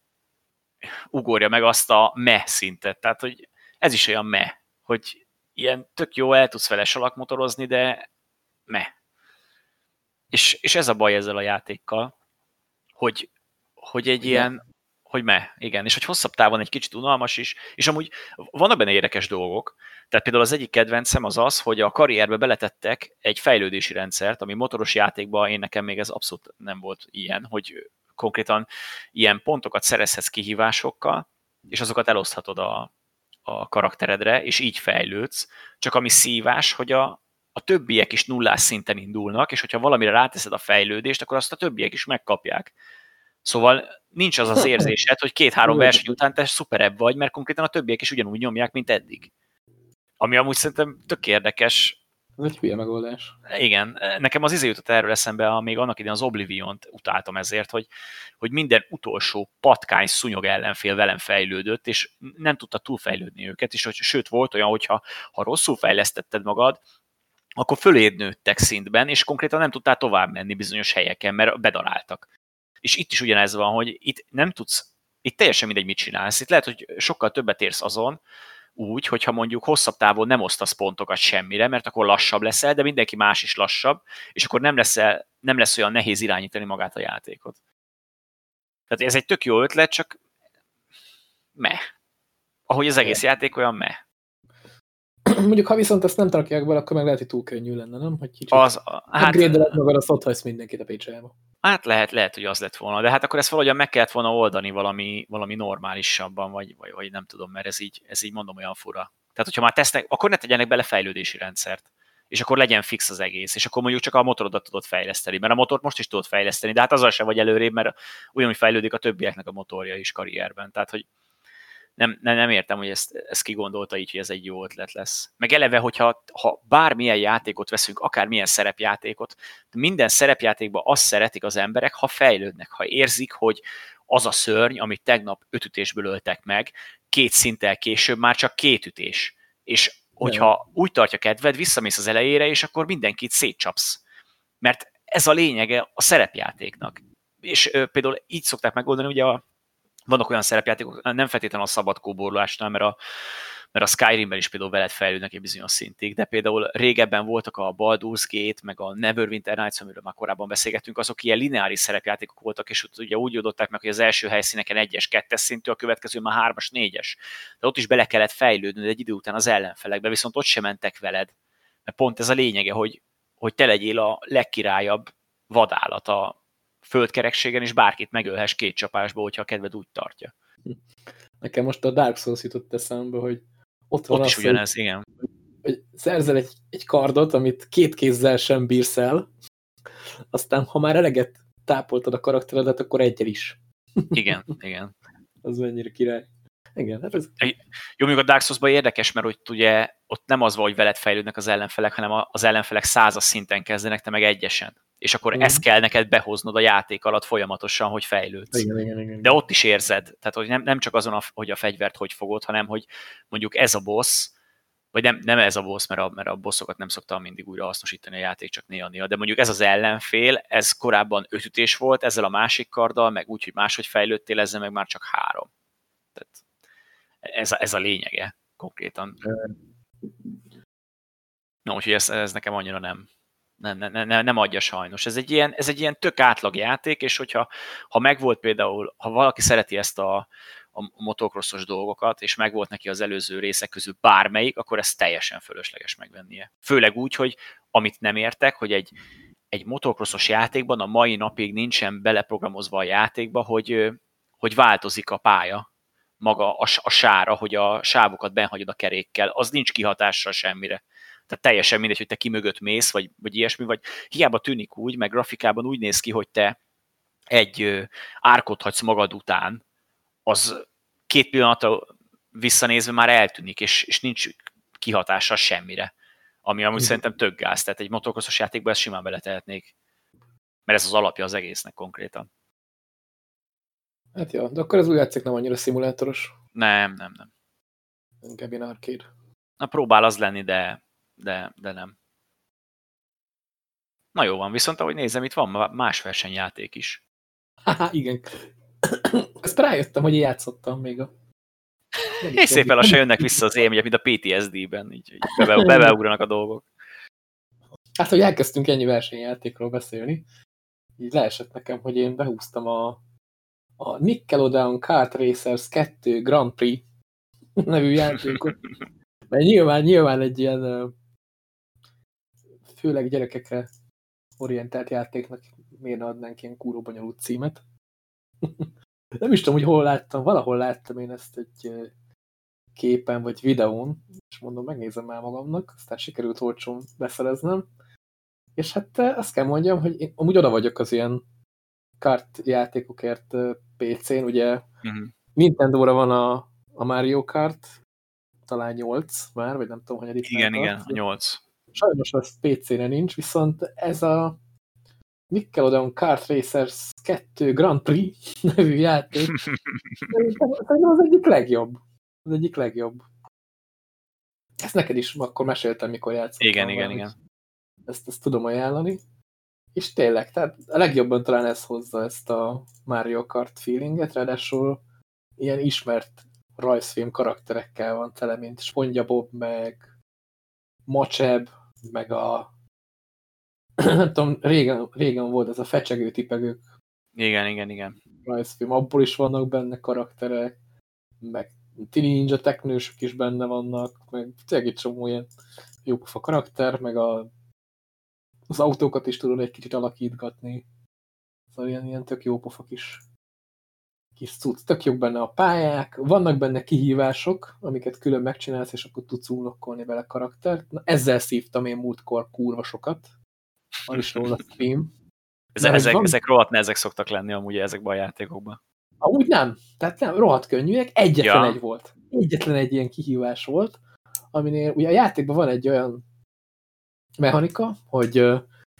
ugorja meg azt a me szintet. Tehát, hogy ez is olyan me, hogy ilyen tök jó, el tudsz vele salakmotorozni, de me. És, és ez a baj ezzel a játékkal, hogy, hogy egy Igen. ilyen, hogy me, igen, és hogy hosszabb távon egy kicsit unalmas is, és amúgy vannak benne érdekes dolgok, tehát például az egyik kedvencem az az, hogy a karrierbe beletettek egy fejlődési rendszert, ami motoros játékban én nekem még ez abszolút nem volt ilyen, hogy konkrétan ilyen pontokat szerezhetsz kihívásokkal, és azokat eloszthatod a, a karakteredre, és így fejlődsz. Csak ami szívás, hogy a, a többiek is nullás szinten indulnak, és hogyha valamire ráteszed a fejlődést, akkor azt a többiek is megkapják. Szóval nincs az az érzésed, hogy két-három verseny után te szuperebb vagy, mert konkrétan a többiek is ugyanúgy nyomják, mint eddig. Ami amúgy szerintem tök érdekes. Ez egy hülye megoldás. Igen, nekem az izé jutott erről eszembe, még annak idején az Oblivion-t utáltam ezért, hogy, hogy minden utolsó patkány szúnyog ellenfél velem fejlődött, és nem tudta túlfejlődni őket, és hogy, sőt volt olyan, hogyha ha rosszul fejlesztetted magad, akkor föléd nőttek szintben, és konkrétan nem tudtál tovább menni bizonyos helyeken, mert bedaráltak. És itt is ugyanez van, hogy itt nem tudsz, itt teljesen mindegy, mit csinálsz. Itt lehet, hogy sokkal többet érsz azon, úgy, hogyha mondjuk hosszabb távon nem osztasz pontokat semmire, mert akkor lassabb leszel, de mindenki más is lassabb, és akkor nem lesz, nem lesz olyan nehéz irányítani magát a játékot. Tehát ez egy tök jó ötlet, csak me. Ahogy az egész játék olyan me. Mondjuk, ha viszont ezt nem tartják be, akkor meg lehet, hogy túl könnyű lenne, nem? Hogy kicsit az, hát, magad, azt ott hagysz mindenkit a picsába. Hát lehet, lehet, hogy az lett volna, de hát akkor ezt valahogyan meg kellett volna oldani valami, valami normálisabban, vagy, vagy, vagy nem tudom, mert ez így, ez így mondom olyan fura. Tehát, hogyha már tesznek, akkor ne tegyenek bele fejlődési rendszert és akkor legyen fix az egész, és akkor mondjuk csak a motorodat tudod fejleszteni, mert a motort most is tudod fejleszteni, de hát azzal sem vagy előrébb, mert ugyanúgy fejlődik a többieknek a motorja is karrierben. Tehát, hogy nem, nem, nem értem, hogy ezt, ezt kigondolta így, hogy ez egy jó ötlet lesz. Meg eleve, hogyha ha bármilyen játékot veszünk, akármilyen szerepjátékot, minden szerepjátékban azt szeretik az emberek, ha fejlődnek, ha érzik, hogy az a szörny, amit tegnap öt ütésből öltek meg, két szinttel később már csak két ütés. És hogyha úgy tartja kedved, visszamész az elejére, és akkor mindenkit szétcsapsz. Mert ez a lényege a szerepjátéknak. És ö, például így szokták megoldani ugye a vannak olyan szerepjátékok, nem feltétlenül a szabad kóborlásnál, mert a mert a Skyrimben is például veled fejlődnek egy bizonyos szintig, de például régebben voltak a Baldur's Gate, meg a Neverwinter Nights, amiről már korábban beszélgettünk, azok ilyen lineáris szerepjátékok voltak, és ott ugye úgy oldották meg, hogy az első helyszíneken egyes, kettes szintű, a következő már hármas, négyes. De ott is bele kellett fejlődni, de egy idő után az ellenfelekbe, viszont ott sem mentek veled. Mert pont ez a lényege, hogy, hogy te legyél a legkirályabb vadállat a földkerekségen, és bárkit megölhess két csapásból, hogyha a kedved úgy tartja. Nekem most a Dark Souls jutott eszembe, hogy ott van Ott az, is ugyanez, igen. Hogy, hogy szerzel egy, egy kardot, amit két kézzel sem bírsz el, aztán ha már eleget tápoltad a karakteredet, akkor egyel is. Igen, igen. Az mennyire király. Igen, hát ez... Jó, még a Dark souls érdekes, mert hogy ugye ott nem az van, hogy veled fejlődnek az ellenfelek, hanem az ellenfelek százas szinten kezdenek, te meg egyesen. És akkor mm. ezt kell neked behoznod a játék alatt folyamatosan, hogy fejlődsz. Igen, igen, igen. De ott is érzed, tehát hogy nem, nem csak azon, a, hogy a fegyvert hogy fogod, hanem hogy mondjuk ez a boss, vagy nem, nem ez a boss, mert a, mert a bossokat nem szoktam mindig újra hasznosítani a játék, csak néha-néha, de mondjuk ez az ellenfél, ez korábban öt ütés volt, ezzel a másik karddal, meg úgy, hogy máshogy fejlődtél, ezzel meg már csak három. Tehát ez a, ez a lényege konkrétan. No, úgyhogy ez, ez nekem annyira nem, nem, nem, nem, nem adja sajnos. Ez egy, ilyen, ez egy ilyen tök átlag játék, és hogyha ha megvolt például, ha valaki szereti ezt a, a motocrossos dolgokat, és megvolt neki az előző részek közül bármelyik, akkor ez teljesen fölösleges megvennie. Főleg úgy, hogy amit nem értek, hogy egy, egy motocrossos játékban a mai napig nincsen beleprogramozva a játékba, hogy, hogy változik a pálya, maga a, a sára, hogy a sávokat benhagyod a kerékkel, az nincs kihatással semmire. Tehát teljesen mindegy, hogy te ki mögött mész, vagy, vagy ilyesmi, vagy hiába tűnik úgy, meg grafikában úgy néz ki, hogy te egy árkot hagysz magad után, az két pillanatra visszanézve már eltűnik, és, és nincs kihatása semmire. Ami amúgy szerintem tök gáz, tehát egy motocrossos játékban ezt simán beletehetnék. Mert ez az alapja az egésznek konkrétan. Hát jó, de akkor az új játék nem annyira szimulátoros. Nem, nem, nem. Inkább ilyen arcade. Na próbál az lenni, de, de, de nem. Na jó van, viszont ahogy nézem, itt van más versenyjáték is. Haha, igen. Ezt rájöttem, hogy játszottam még a... És szépen lassan jönnek vissza az élmények, mint a PTSD-ben, így, így bebe, bebeugranak a dolgok. Hát, hogy elkezdtünk ennyi versenyjátékról beszélni, így leesett nekem, hogy én behúztam a a Nickelodeon Kart Racers 2 Grand Prix nevű játékot. Mert nyilván, nyilván egy ilyen főleg gyerekekre orientált játéknak miért adnánk ilyen kúró bonyolult címet. Nem is tudom, hogy hol láttam, valahol láttam én ezt egy képen vagy videón, és mondom, megnézem már magamnak, aztán sikerült olcsón beszereznem. És hát azt kell mondjam, hogy én amúgy oda vagyok az ilyen kart játékokért PC-n, ugye uh mhm. -huh. Nintendo-ra van a, a Mario Kart, talán 8 már, vagy nem tudom, hogy Igen, tart, igen, 8. Sajnos az PC-re nincs, viszont ez a Nickelodeon Kart Racers 2 Grand Prix nevű játék, szerintem az egyik legjobb. Az egyik legjobb. Ezt neked is akkor meséltem, mikor játszottam. Igen, igen, igen. Ezt, ezt tudom ajánlani. És tényleg, tehát a legjobban talán ez hozza ezt a Mario Kart feelinget, ráadásul ilyen ismert rajzfilm karakterekkel van tele, mint SpongeBob, meg Mocseb, meg a nem tudom, régen, régen volt ez a fecsegő tipegők. Igen, igen, igen. Rajzfilm, abból is vannak benne karakterek, meg Tini Ninja teknősök is benne vannak, meg tényleg egy csomó ilyen jópofa karakter, meg a az autókat is tudod egy kicsit alakítgatni. Szóval ilyen, ilyen tök jó pofa kis, kis cucc. Tök jók benne a pályák, vannak benne kihívások, amiket külön megcsinálsz, és akkor tudsz unlokkolni vele karaktert. Na, ezzel szívtam én múltkor kurva sokat. Van is róla stream. Ezek, ezek, van... ezek rohadt nehezek szoktak lenni amúgy ezekben a játékokban. Amúgy nem. Tehát nem, rohadt könnyűek. Egyetlen ja. egy volt. Egyetlen egy ilyen kihívás volt, aminél ugye a játékban van egy olyan mechanika, hogy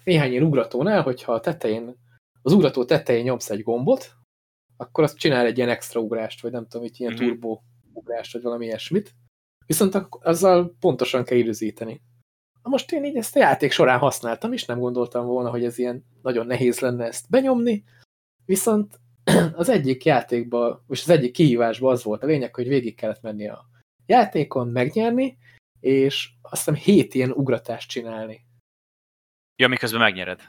néhány ilyen ugratónál, hogyha a tetején, az ugrató tetején nyomsz egy gombot, akkor azt csinál egy ilyen extra ugrást, vagy nem tudom, hogy ilyen mm -hmm. turbo ugrást, vagy valami ilyesmit. Viszont azzal pontosan kell időzíteni. Na most én így ezt a játék során használtam, és nem gondoltam volna, hogy ez ilyen nagyon nehéz lenne ezt benyomni, viszont az egyik játékban, és az egyik kihívásban az volt a lényeg, hogy végig kellett menni a játékon megnyerni, és azt hiszem hét ilyen ugratást csinálni. Ja, miközben megnyered.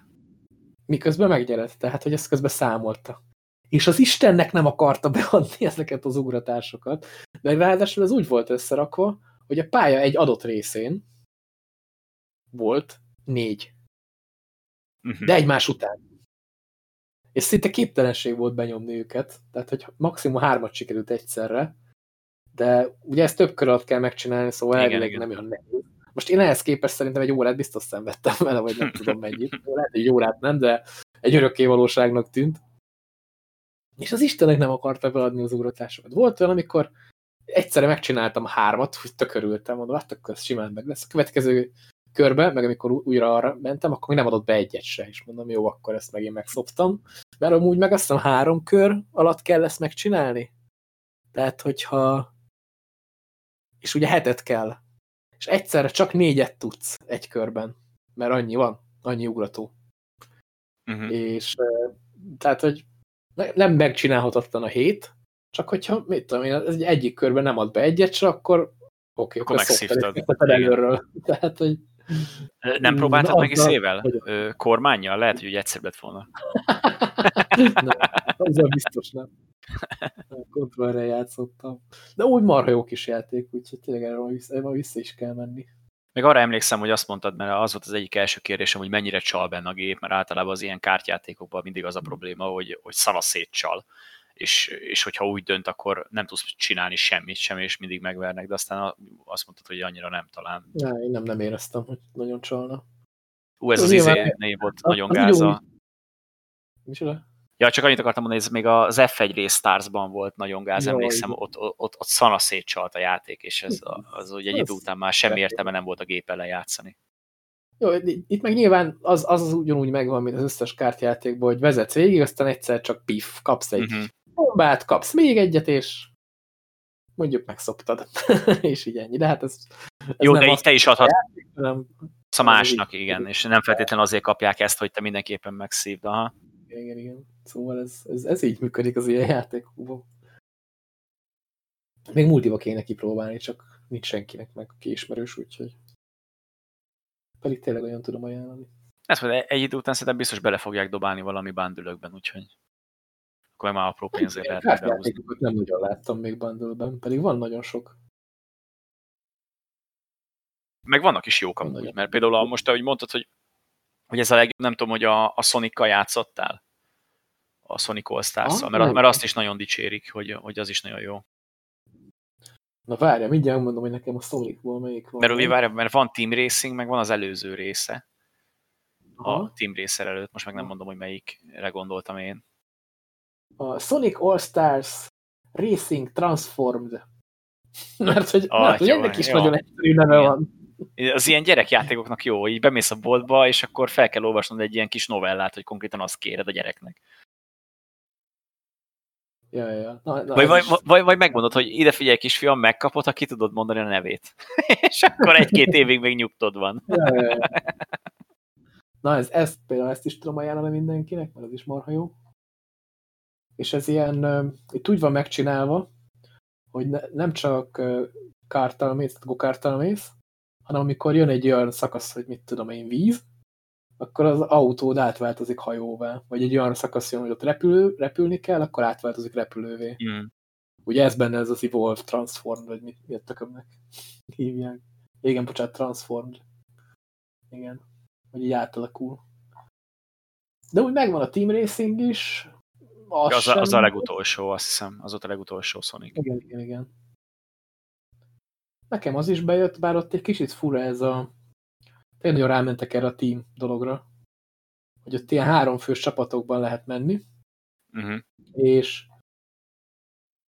Miközben megnyered, tehát hogy ezt közben számolta. És az Istennek nem akarta beadni ezeket az ugratásokat, de ráadásul ez úgy volt összerakva, hogy a pálya egy adott részén volt négy. Uh -huh. De egymás után. És szinte képtelenség volt benyomni őket, tehát hogy maximum hármat sikerült egyszerre, de ugye ezt több kör alatt kell megcsinálni, szóval igen, elvileg igen. nem olyan nehéz. Most én ehhez képest szerintem egy órát biztos szenvedtem vele, vagy nem tudom mennyit. Lehet, hogy egy órát nem, de egy örökké valóságnak tűnt. És az Istenek nem akarta beadni az ugratásokat. Volt olyan, amikor egyszerre megcsináltam hármat, hogy tökörültem, mondom, hát akkor ez simán meg lesz. A következő körbe, meg amikor újra arra mentem, akkor még nem adott be egyet se, és mondom, jó, akkor ezt megint megszoptam. Mert amúgy meg azt hiszem három kör alatt kell ezt megcsinálni. Tehát, hogyha és ugye hetet kell. És egyszerre csak négyet tudsz egy körben, mert annyi van, annyi ugrató. Uh -huh. És tehát, hogy nem megcsinálhatatlan a hét, csak hogyha, mit tudom én, egy egyik körben nem ad be egyet se, akkor oké, okay, akkor, megszívtad. előről. Tehát, hogy nem próbáltad Na, meg is szével? Kormányjal? Lehet, hogy egyszerűbb lett volna. nem, azzal biztos nem. Kontrollre játszottam. De úgy marha jó kis játék, úgyhogy tényleg erre vissza, vissza is kell menni. Még arra emlékszem, hogy azt mondtad, mert az volt az egyik első kérdésem, hogy mennyire csal benne a gép, mert általában az ilyen kártyátékokban mindig az a probléma, hogy, hogy szanaszét csal és, és hogyha úgy dönt, akkor nem tudsz csinálni semmit sem, és mindig megvernek, de aztán azt mondtad, hogy annyira nem talán. Ja, én nem, nem éreztem, hogy nagyon csalna. Ú, ez az izé név volt a, nagyon gáza. Micsoda? Ja, csak annyit akartam mondani, ez még az F1 Race Stars-ban volt nagyon gáz, Jaj, emlékszem, ott, ott, ott, ott szanaszét csalt a játék, és ez az ugye egy idő után már semmi értelme nem volt a gép ellen játszani. Jó, itt meg nyilván az, az, az ugyanúgy megvan, mint az összes kártjátékban, hogy vezetsz végig, aztán egyszer csak pif, kapsz egy uh mhm. -huh bombát, kapsz még egyet, és mondjuk megszoptad. és így ennyi. De hát ez, ez Jó, de így te is adhat nem, a másnak, igen, és nem feltétlenül azért kapják ezt, hogy te mindenképpen megszívd. Aha. Igen, igen, igen. Szóval ez, ez, ez így működik az ilyen játékokban. Még multiba kéne kipróbálni, csak nincs senkinek meg kiismerős, úgyhogy pedig tényleg olyan tudom ajánlani. Ezt mondja, egy idő után szerintem biztos bele fogják dobálni valami bándülökben, úgyhogy akkor már apró pénzért lehet behozni. Nem nagyon láttam még bundle pedig van nagyon sok. Meg vannak is jók amúgy, mert például a, most, ahogy mondtad, hogy, hogy ez a legjobb, nem tudom, hogy a, a Sonic-kal játszottál? A Sonic all stars ah, mert, mert azt is nagyon dicsérik, hogy, hogy az is nagyon jó. Na várja, mindjárt mondom, hogy nekem a Sonicból melyik van. Mert, ugye, várja, mert van Team Racing, meg van az előző része. A Aha. Team Racer előtt, most meg nem mondom, hogy melyikre gondoltam én a Sonic All-Stars Racing Transformed. Mert hogy, ah, mert, hogy ennek is jó. nagyon egyszerű neve van. Az ilyen gyerekjátékoknak jó, így bemész a boltba, és akkor fel kell olvasnod egy ilyen kis novellát, hogy konkrétan azt kéred a gyereknek. Ja, ja. Na, na, vagy, vagy, is... vagy, vagy megmondod, hogy ide figyelj kisfiam, megkapod, ha ki tudod mondani a nevét. és akkor egy-két évig még nyugtod van. ja, ja, ja. Na, ez, ezt például ezt is tudom ajánlani mindenkinek, mert az is marha jó és ez ilyen, itt úgy van megcsinálva, hogy ne, nem csak kártal mész, gokártal mész, hanem amikor jön egy olyan szakasz, hogy mit tudom én, víz, akkor az autód átváltozik hajóvá. Vagy egy olyan szakasz jön, hogy ott repülő, repülni kell, akkor átváltozik repülővé. Mm. Ugye ez benne ez az Evolve Transform, vagy mit, mi a tökömnek hívják. Igen, bocsánat, Transformed. Igen. Hogy így átalakul. De úgy megvan a Team Racing is, az, az, a, az a legutolsó, azt hiszem. Az ott a legutolsó Sonic. Igen, igen, igen. Nekem az is bejött, bár ott egy kicsit fura ez a... Nagyon rámentek erre a team dologra. Hogy ott ilyen háromfős csapatokban lehet menni. Uh mhm. -huh. És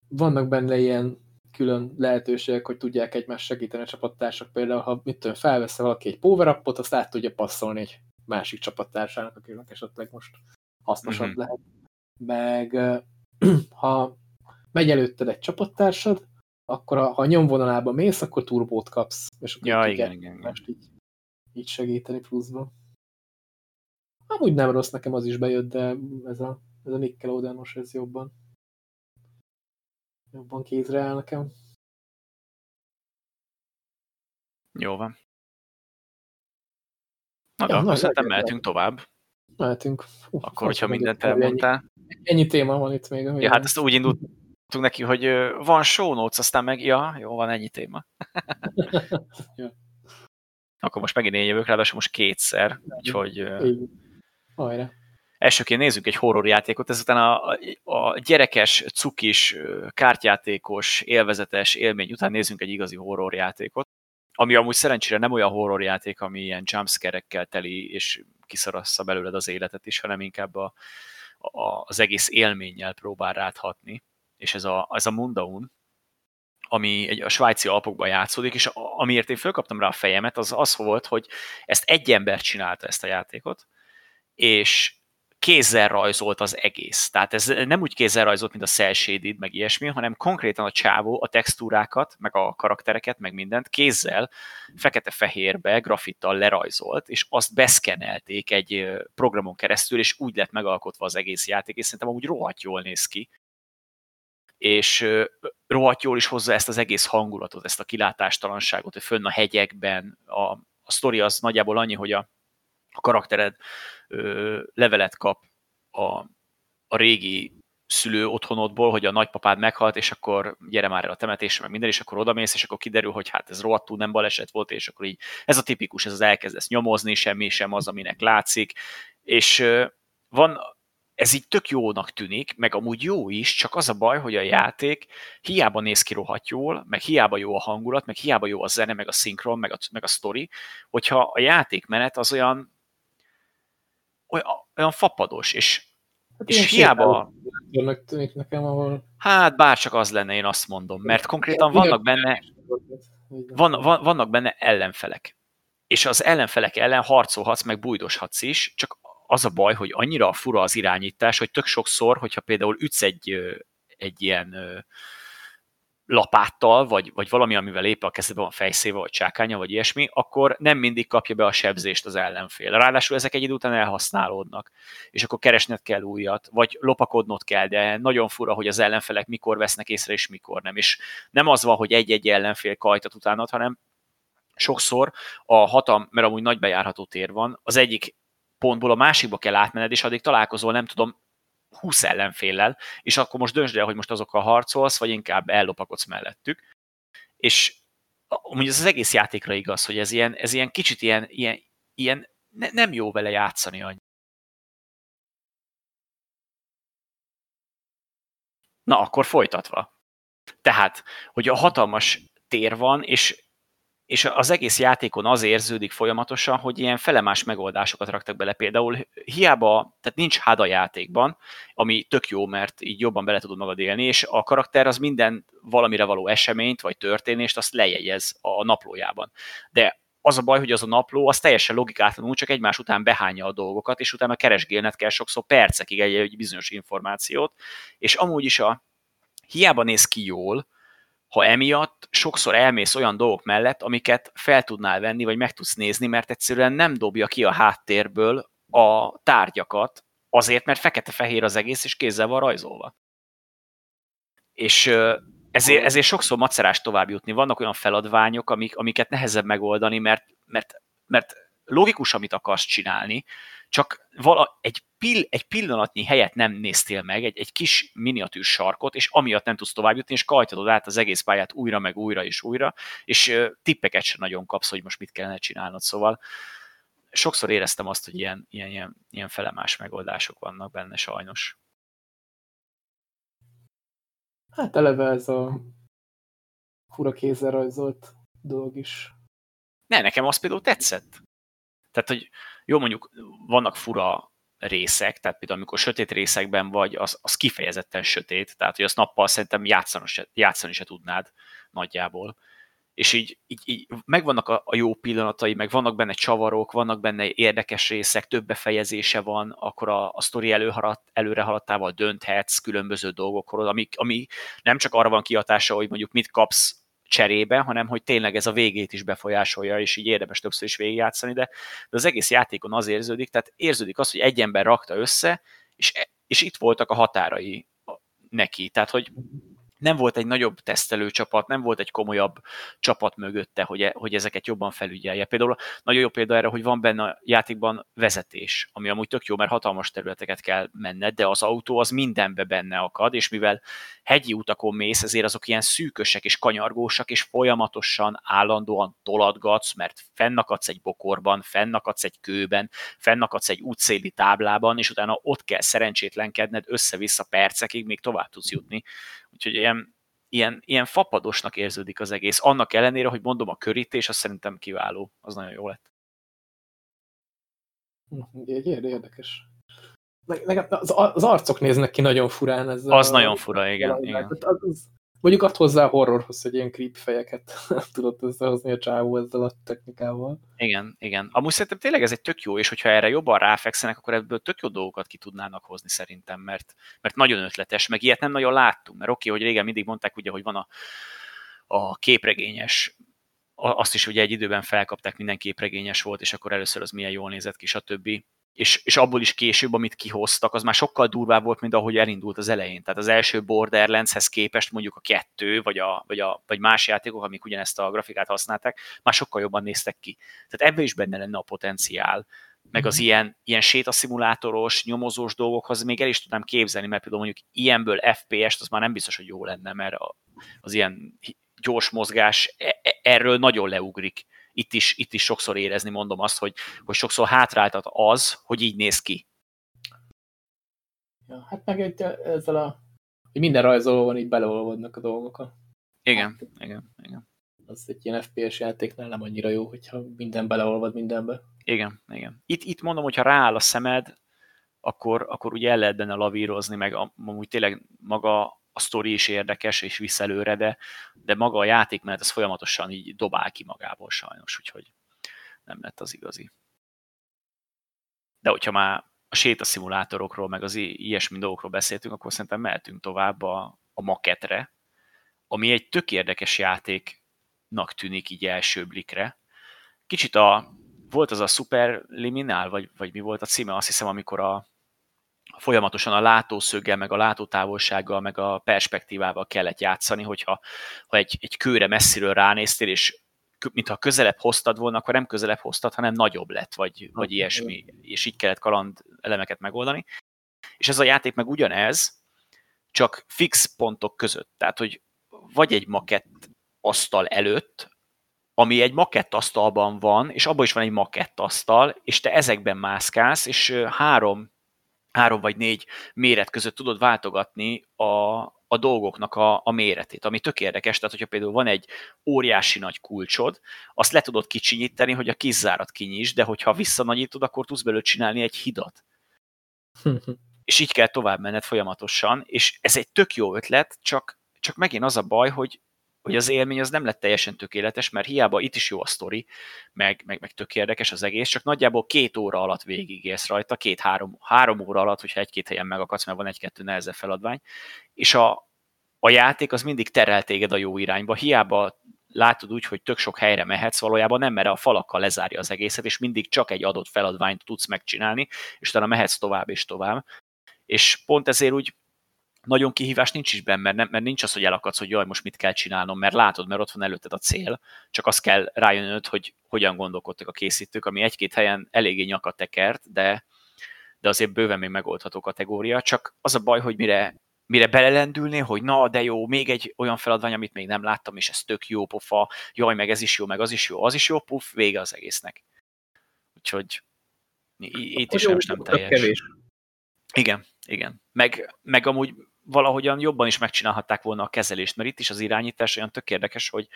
vannak benne ilyen külön lehetőségek, hogy tudják egymást segíteni a csapattársak. Például, ha mit tudom, felvesz valaki egy power azt át tudja passzolni egy másik csapattársának, akinek esetleg most hasznosabb uh mhm. -huh. lehet meg ha megy előtted egy csapattársad, akkor ha a nyomvonalában mész, akkor turbót kapsz. És akkor ja, igen, igen, igen. Így, így segíteni pluszban. Amúgy nem rossz, nekem az is bejött, de ez a, ez a Nickelodeonos, ez jobban jobban kézre áll nekem. Jó van. Na, ja, akkor szerintem mehetünk tovább. Mehetünk. Uf, akkor, hogyha mindent elmondtál. Ennyi, ennyi téma van itt még. Ja, hát ezt úgy indultunk neki, hogy van show notes, aztán meg, ja, jó, van ennyi téma. ja. Akkor most megint én jövök, ráadásul most kétszer, úgyhogy... Hajrá. Elsőként nézzük egy horrorjátékot, ezután a, a gyerekes, cukis, kártyátékos, élvezetes élmény után nézzünk egy igazi horrorjátékot, ami amúgy szerencsére nem olyan horrorjáték, ami ilyen jumpscare teli, és kiszarassza belőled az életet is, hanem inkább a, a, az egész élménnyel próbál ráthatni. És ez a, ez a Mundaun, ami egy, a svájci alpokban játszódik, és amiért én fölkaptam rá a fejemet, az az volt, hogy ezt egy ember csinálta ezt a játékot, és kézzel rajzolt az egész. Tehát ez nem úgy kézzel rajzolt, mint a cel shaded, meg ilyesmi, hanem konkrétan a csávó a textúrákat, meg a karaktereket, meg mindent kézzel, fekete-fehérbe, grafittal lerajzolt, és azt beszkenelték egy programon keresztül, és úgy lett megalkotva az egész játék, és szerintem amúgy rohadt jól néz ki és rohadt jól is hozza ezt az egész hangulatot, ezt a kilátástalanságot, hogy fönn a hegyekben, a, a sztori az nagyjából annyi, hogy a, a karaktered ö, levelet kap a, a régi szülő otthonodból, hogy a nagypapád meghalt, és akkor gyere már el a temetésre, meg minden, és akkor odamész, és akkor kiderül, hogy hát ez rohadtul nem baleset volt, és akkor így ez a tipikus, ez az elkezdesz nyomozni, semmi sem az, aminek látszik, és van ez így tök jónak tűnik, meg amúgy jó is, csak az a baj, hogy a játék hiába néz ki rohadt jól, meg hiába jó a hangulat, meg hiába jó a zene, meg a szinkron, meg a, meg a sztori, hogyha a játékmenet az olyan, olyan, olyan fapados, és, hát és hiába... tűnik nekem, ahol... Hát bárcsak az lenne, én azt mondom, mert konkrétan vannak benne, van, van, vannak benne ellenfelek. És az ellenfelek ellen harcolhatsz, meg bújdoshatsz is, csak az a baj, hogy annyira fura az irányítás, hogy tök sokszor, hogyha például ütsz egy, egy ilyen lapáttal, vagy, vagy valami, amivel éppen a kezedben van fejszéve, vagy csákánya, vagy ilyesmi, akkor nem mindig kapja be a sebzést az ellenfél. Ráadásul ezek egy idő után elhasználódnak, és akkor keresned kell újat, vagy lopakodnod kell, de nagyon fura, hogy az ellenfelek mikor vesznek észre, és mikor nem. És nem az van, hogy egy-egy ellenfél kajtat utánad, hanem sokszor a hatam, mert amúgy nagy bejárható tér van, az egyik pontból a másikba kell átmened, és addig találkozol, nem tudom, 20 ellenféllel, és akkor most döntsd el, hogy most azokkal harcolsz, vagy inkább ellopakodsz mellettük. És amúgy ez az egész játékra igaz, hogy ez ilyen, ez ilyen kicsit ilyen, ilyen, ilyen ne, nem jó vele játszani annyi. Na, akkor folytatva. Tehát, hogy a hatalmas tér van, és és az egész játékon az érződik folyamatosan, hogy ilyen felemás megoldásokat raktak bele. Például hiába, tehát nincs HUD a játékban, ami tök jó, mert így jobban bele tudod magad élni, és a karakter az minden valamire való eseményt vagy történést azt lejegyez a naplójában. De az a baj, hogy az a napló az teljesen logikátlanul csak egymás után behányja a dolgokat, és utána keresgélned kell sokszor percekig egy, egy bizonyos információt, és amúgy is a hiába néz ki jól, ha emiatt sokszor elmész olyan dolgok mellett, amiket fel tudnál venni, vagy meg tudsz nézni, mert egyszerűen nem dobja ki a háttérből a tárgyakat, azért, mert fekete-fehér az egész, és kézzel van rajzolva. És ezért, ezért sokszor macerás tovább jutni. Vannak olyan feladványok, amik, amiket nehezebb megoldani, mert, mert, mert logikus, amit akarsz csinálni, csak vala, egy, pill, egy pillanatnyi helyet nem néztél meg, egy, egy kis miniatűr sarkot, és amiatt nem tudsz tovább jutni, és kajtatod át az egész pályát újra, meg újra és újra, és tippeket sem nagyon kapsz, hogy most mit kellene csinálnod. Szóval sokszor éreztem azt, hogy ilyen, ilyen, ilyen, ilyen felemás megoldások vannak benne sajnos. Hát eleve ez a fura kézzel rajzolt dolog is. Ne, nekem az például tetszett. Tehát, hogy jó, mondjuk vannak fura részek, tehát például amikor sötét részekben vagy, az, az kifejezetten sötét, tehát hogy azt nappal szerintem játszani se, játszani se tudnád nagyjából. És így, így, így megvannak a, a jó pillanatai, meg vannak benne csavarok, vannak benne érdekes részek, több befejezése van, akkor a, a sztori előhaladt, előre haladtával dönthetsz különböző dolgokról, ami, ami nem csak arra van kiatása, hogy mondjuk mit kapsz cserébe, hanem hogy tényleg ez a végét is befolyásolja, és így érdemes többször is végigjátszani, de, de az egész játékon az érződik, tehát érződik az, hogy egy ember rakta össze, és, és itt voltak a határai neki. Tehát, hogy nem volt egy nagyobb tesztelő csapat, nem volt egy komolyabb csapat mögötte, hogy, e, hogy ezeket jobban felügyelje. Például nagyon jó példa erre, hogy van benne a játékban vezetés, ami amúgy tök jó, mert hatalmas területeket kell menned, de az autó az mindenbe benne akad, és mivel hegyi utakon mész, ezért azok ilyen szűkösek és kanyargósak, és folyamatosan, állandóan tolatgatsz, mert fennakadsz egy bokorban, fennakadsz egy kőben, fennakadsz egy útszéli táblában, és utána ott kell szerencsétlenkedned össze-vissza percekig, még tovább tudsz jutni. Úgyhogy ilyen, ilyen, ilyen fapadosnak érződik az egész. Annak ellenére, hogy mondom, a körítés, az szerintem kiváló. Az nagyon jó lett. Érdekes. Az, az arcok néznek ki nagyon furán. Ezzel az a, nagyon fura, igen. igen. Az, Mondjuk ad hozzá horrorhoz, hogy ilyen creep fejeket tudott összehozni a csávó ezzel a technikával. Igen, igen. Amúgy szerintem tényleg ez egy tök jó, és hogyha erre jobban ráfekszenek, akkor ebből tök jó dolgokat ki tudnának hozni szerintem, mert, mert nagyon ötletes, meg ilyet nem nagyon láttunk, mert oké, hogy régen mindig mondták ugye, hogy van a, a képregényes azt is ugye egy időben felkapták, minden képregényes volt, és akkor először az milyen jól nézett ki, stb és, és abból is később, amit kihoztak, az már sokkal durvább volt, mint ahogy elindult az elején. Tehát az első Borderlandshez képest mondjuk a kettő, vagy, a, vagy, a, vagy más játékok, amik ugyanezt a grafikát használták, már sokkal jobban néztek ki. Tehát ebbe is benne lenne a potenciál, meg az mhm. ilyen, ilyen sétaszimulátoros, nyomozós dolgokhoz még el is tudnám képzelni, mert például mondjuk ilyenből FPS-t az már nem biztos, hogy jó lenne, mert az ilyen gyors mozgás e, e, erről nagyon leugrik itt is, itt is sokszor érezni, mondom azt, hogy, hogy sokszor hátráltat az, hogy így néz ki. Ja, hát meg egy, ezzel a hogy minden rajzolóban így beleolvadnak a dolgok. Igen, hát, igen, igen. Az egy ilyen FPS játéknál nem annyira jó, hogyha minden beleolvad mindenbe. Igen, igen. Itt, itt mondom, hogyha rááll a szemed, akkor, akkor ugye el lehet benne lavírozni, meg amúgy tényleg maga a sztori is érdekes, és visz előre, de, de maga a játékmenet ez folyamatosan így dobál ki magából sajnos, úgyhogy nem lett az igazi. De hogyha már a sétaszimulátorokról, meg az ilyesmi dolgokról beszéltünk, akkor szerintem mehetünk tovább a, a maketre, ami egy tök érdekes játéknak tűnik így első blikre. Kicsit a, volt az a Super Liminal, vagy, vagy mi volt a címe, azt hiszem, amikor a, folyamatosan a látószöggel, meg a látótávolsággal, meg a perspektívával kellett játszani, hogyha ha egy, egy kőre messziről ránéztél, és mintha közelebb hoztad volna, akkor nem közelebb hoztad, hanem nagyobb lett, vagy, vagy ilyesmi, és így kellett kaland elemeket megoldani. És ez a játék meg ugyanez, csak fix pontok között. Tehát, hogy vagy egy makett asztal előtt, ami egy makett asztalban van, és abban is van egy makett asztal, és te ezekben mászkálsz, és három három vagy négy méret között tudod váltogatni a, a dolgoknak a, a méretét, ami tök érdekes, tehát hogyha például van egy óriási nagy kulcsod, azt le tudod kicsinyíteni, hogy a kizzárat kinyisd, de hogyha visszanagyítod, akkor tudsz belőle csinálni egy hidat. és így kell tovább menned folyamatosan, és ez egy tök jó ötlet, csak, csak megint az a baj, hogy hogy az élmény az nem lett teljesen tökéletes, mert hiába itt is jó a sztori, meg, meg, meg tök érdekes az egész, csak nagyjából két óra alatt végigélsz rajta, két-három három óra alatt, hogyha egy-két helyen megakadsz, mert van egy-kettő nehezebb feladvány, és a, a játék az mindig terel téged a jó irányba, hiába látod úgy, hogy tök sok helyre mehetsz, valójában nem, mert a falakkal lezárja az egészet, és mindig csak egy adott feladványt tudsz megcsinálni, és utána mehetsz tovább és tovább. És pont ezért úgy nagyon kihívás nincs is benne, mert, nem, mert nincs az, hogy elakadsz, hogy jaj, most mit kell csinálnom, mert látod, mert ott van előtted a cél, csak azt kell rájönnöd, hogy hogyan gondolkodtak a készítők, ami egy-két helyen eléggé nyakat tekert, de, de azért bőven még megoldható kategória, csak az a baj, hogy mire, mire belelendülné, hogy na, de jó, még egy olyan feladvány, amit még nem láttam, és ez tök jó pofa, jaj, meg ez is jó, meg az is jó, az is jó, puff, vége az egésznek. Úgyhogy itt is nem, nem teljes. Kevés. Igen, igen. Meg, meg amúgy valahogyan jobban is megcsinálhatták volna a kezelést, mert itt is az irányítás olyan tök érdekes, hogy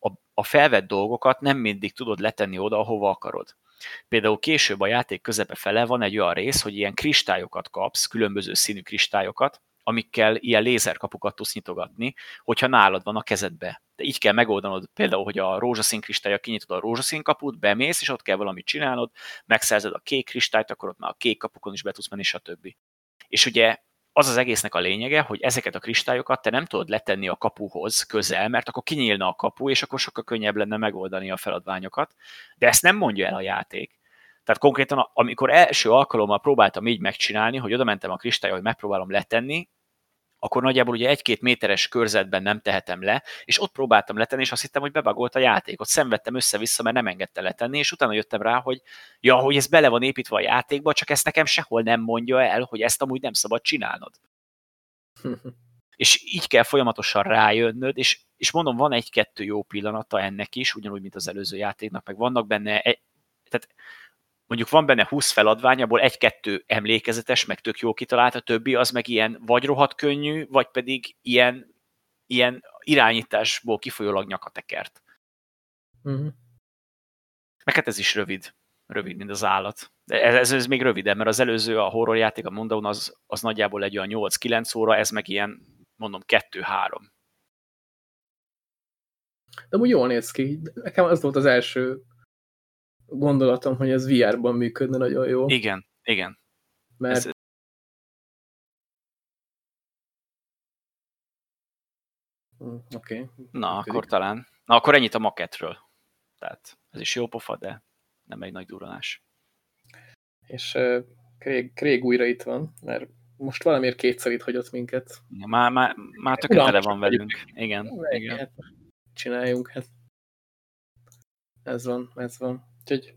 a, a felvett dolgokat nem mindig tudod letenni oda, ahova akarod. Például később a játék közepe fele van egy olyan rész, hogy ilyen kristályokat kapsz, különböző színű kristályokat, amikkel ilyen lézerkapukat tudsz nyitogatni, hogyha nálad van a kezedbe. De így kell megoldanod például, hogy a rózsaszín kristálya kinyitod a rózsaszín kaput, bemész, és ott kell valamit csinálnod, megszerzed a kék kristályt, akkor ott már a kék kapukon is be tudsz menni, stb. És ugye az az egésznek a lényege, hogy ezeket a kristályokat te nem tudod letenni a kapuhoz közel, mert akkor kinyílna a kapu, és akkor sokkal könnyebb lenne megoldani a feladványokat. De ezt nem mondja el a játék. Tehát konkrétan, amikor első alkalommal próbáltam így megcsinálni, hogy oda mentem a kristályra, hogy megpróbálom letenni, akkor nagyjából ugye egy-két méteres körzetben nem tehetem le, és ott próbáltam letenni, és azt hittem, hogy bebagolt a játékot. Szenvedtem össze-vissza, mert nem engedte letenni, és utána jöttem rá, hogy ja, hogy ez bele van építve a játékba, csak ezt nekem sehol nem mondja el, hogy ezt amúgy nem szabad csinálnod. és így kell folyamatosan rájönnöd, és, és mondom, van egy-kettő jó pillanata ennek is, ugyanúgy, mint az előző játéknak, meg vannak benne, egy, tehát mondjuk van benne 20 feladvány, abból egy-kettő emlékezetes, meg tök jó kitalált, a többi az meg ilyen vagy rohadt könnyű, vagy pedig ilyen, ilyen irányításból kifolyólag nyakatekert. Uh-huh. Meg hát ez is rövid. Rövid, mint az állat. Ez, ez, ez még rövidebb, mert az előző, a horror játék, a Mondown, az, az nagyjából egy olyan 8-9 óra, ez meg ilyen, mondom, 2-3. De úgy jól néz ki. Nekem az volt az első gondolatom, hogy ez VR-ban működne nagyon jó. Igen, igen. Mert ez... Hm, oké. Okay. Na, működik. akkor talán. Na, akkor ennyit a maketről. Tehát ez is jó pofa, de nem egy nagy duranás. És uh, Craig, Craig újra itt van, mert most valamiért kétszer itt hagyott minket. Ja, már, már, már tökéletesen van velünk. Igen, igen. Hát, csináljunk, hát. Ez van, ez van. Úgyhogy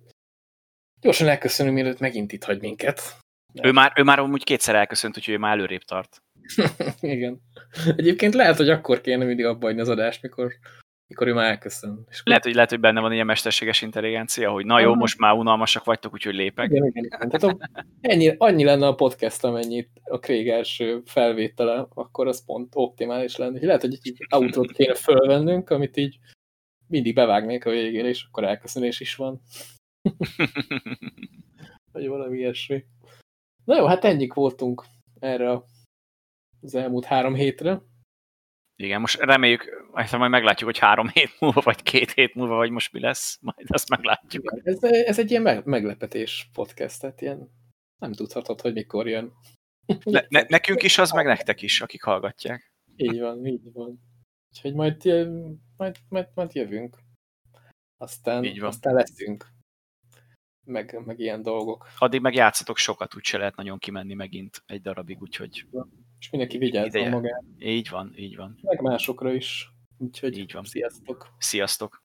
gyorsan elköszönünk, mielőtt megint itt hagy minket. Ő már, ő már úgy kétszer elköszönt, úgyhogy ő már előrébb tart. Igen. Egyébként lehet, hogy akkor kéne mindig abba az adást, mikor, mikor ő már elköszön. És lehet, hogy, lehet, hogy benne van ilyen mesterséges intelligencia, hogy na jó, most már unalmasak vagytok, úgyhogy lépek. Igen, igen, igen. Tehát ennyi, annyi lenne a podcast, amennyit a Craig első felvétele, akkor az pont optimális lenne. Lehet, hogy egy autót kéne fölvennünk, amit így mindig bevágnék a végére, és akkor elköszönés is van. Vagy valami ilyesmi. Na jó, hát ennyik voltunk erre az elmúlt három hétre. Igen, most reméljük, majd meglátjuk, hogy három hét múlva, vagy két hét múlva, vagy most mi lesz, majd azt meglátjuk. Igen, ez, ez egy ilyen meglepetés podcast, tehát ilyen nem tudhatod, hogy mikor jön. Ne, ne, nekünk is az, meg nektek is, akik hallgatják. Így van, így van. Úgyhogy majd, majd, majd, majd jövünk. Aztán, így van. aztán leszünk. Meg, meg ilyen dolgok. Addig meg játszatok sokat, úgyse lehet nagyon kimenni megint egy darabig, úgyhogy... És mindenki vigyázzon magát. Így van, így van. Meg másokra is. Úgyhogy így van. sziasztok. Sziasztok.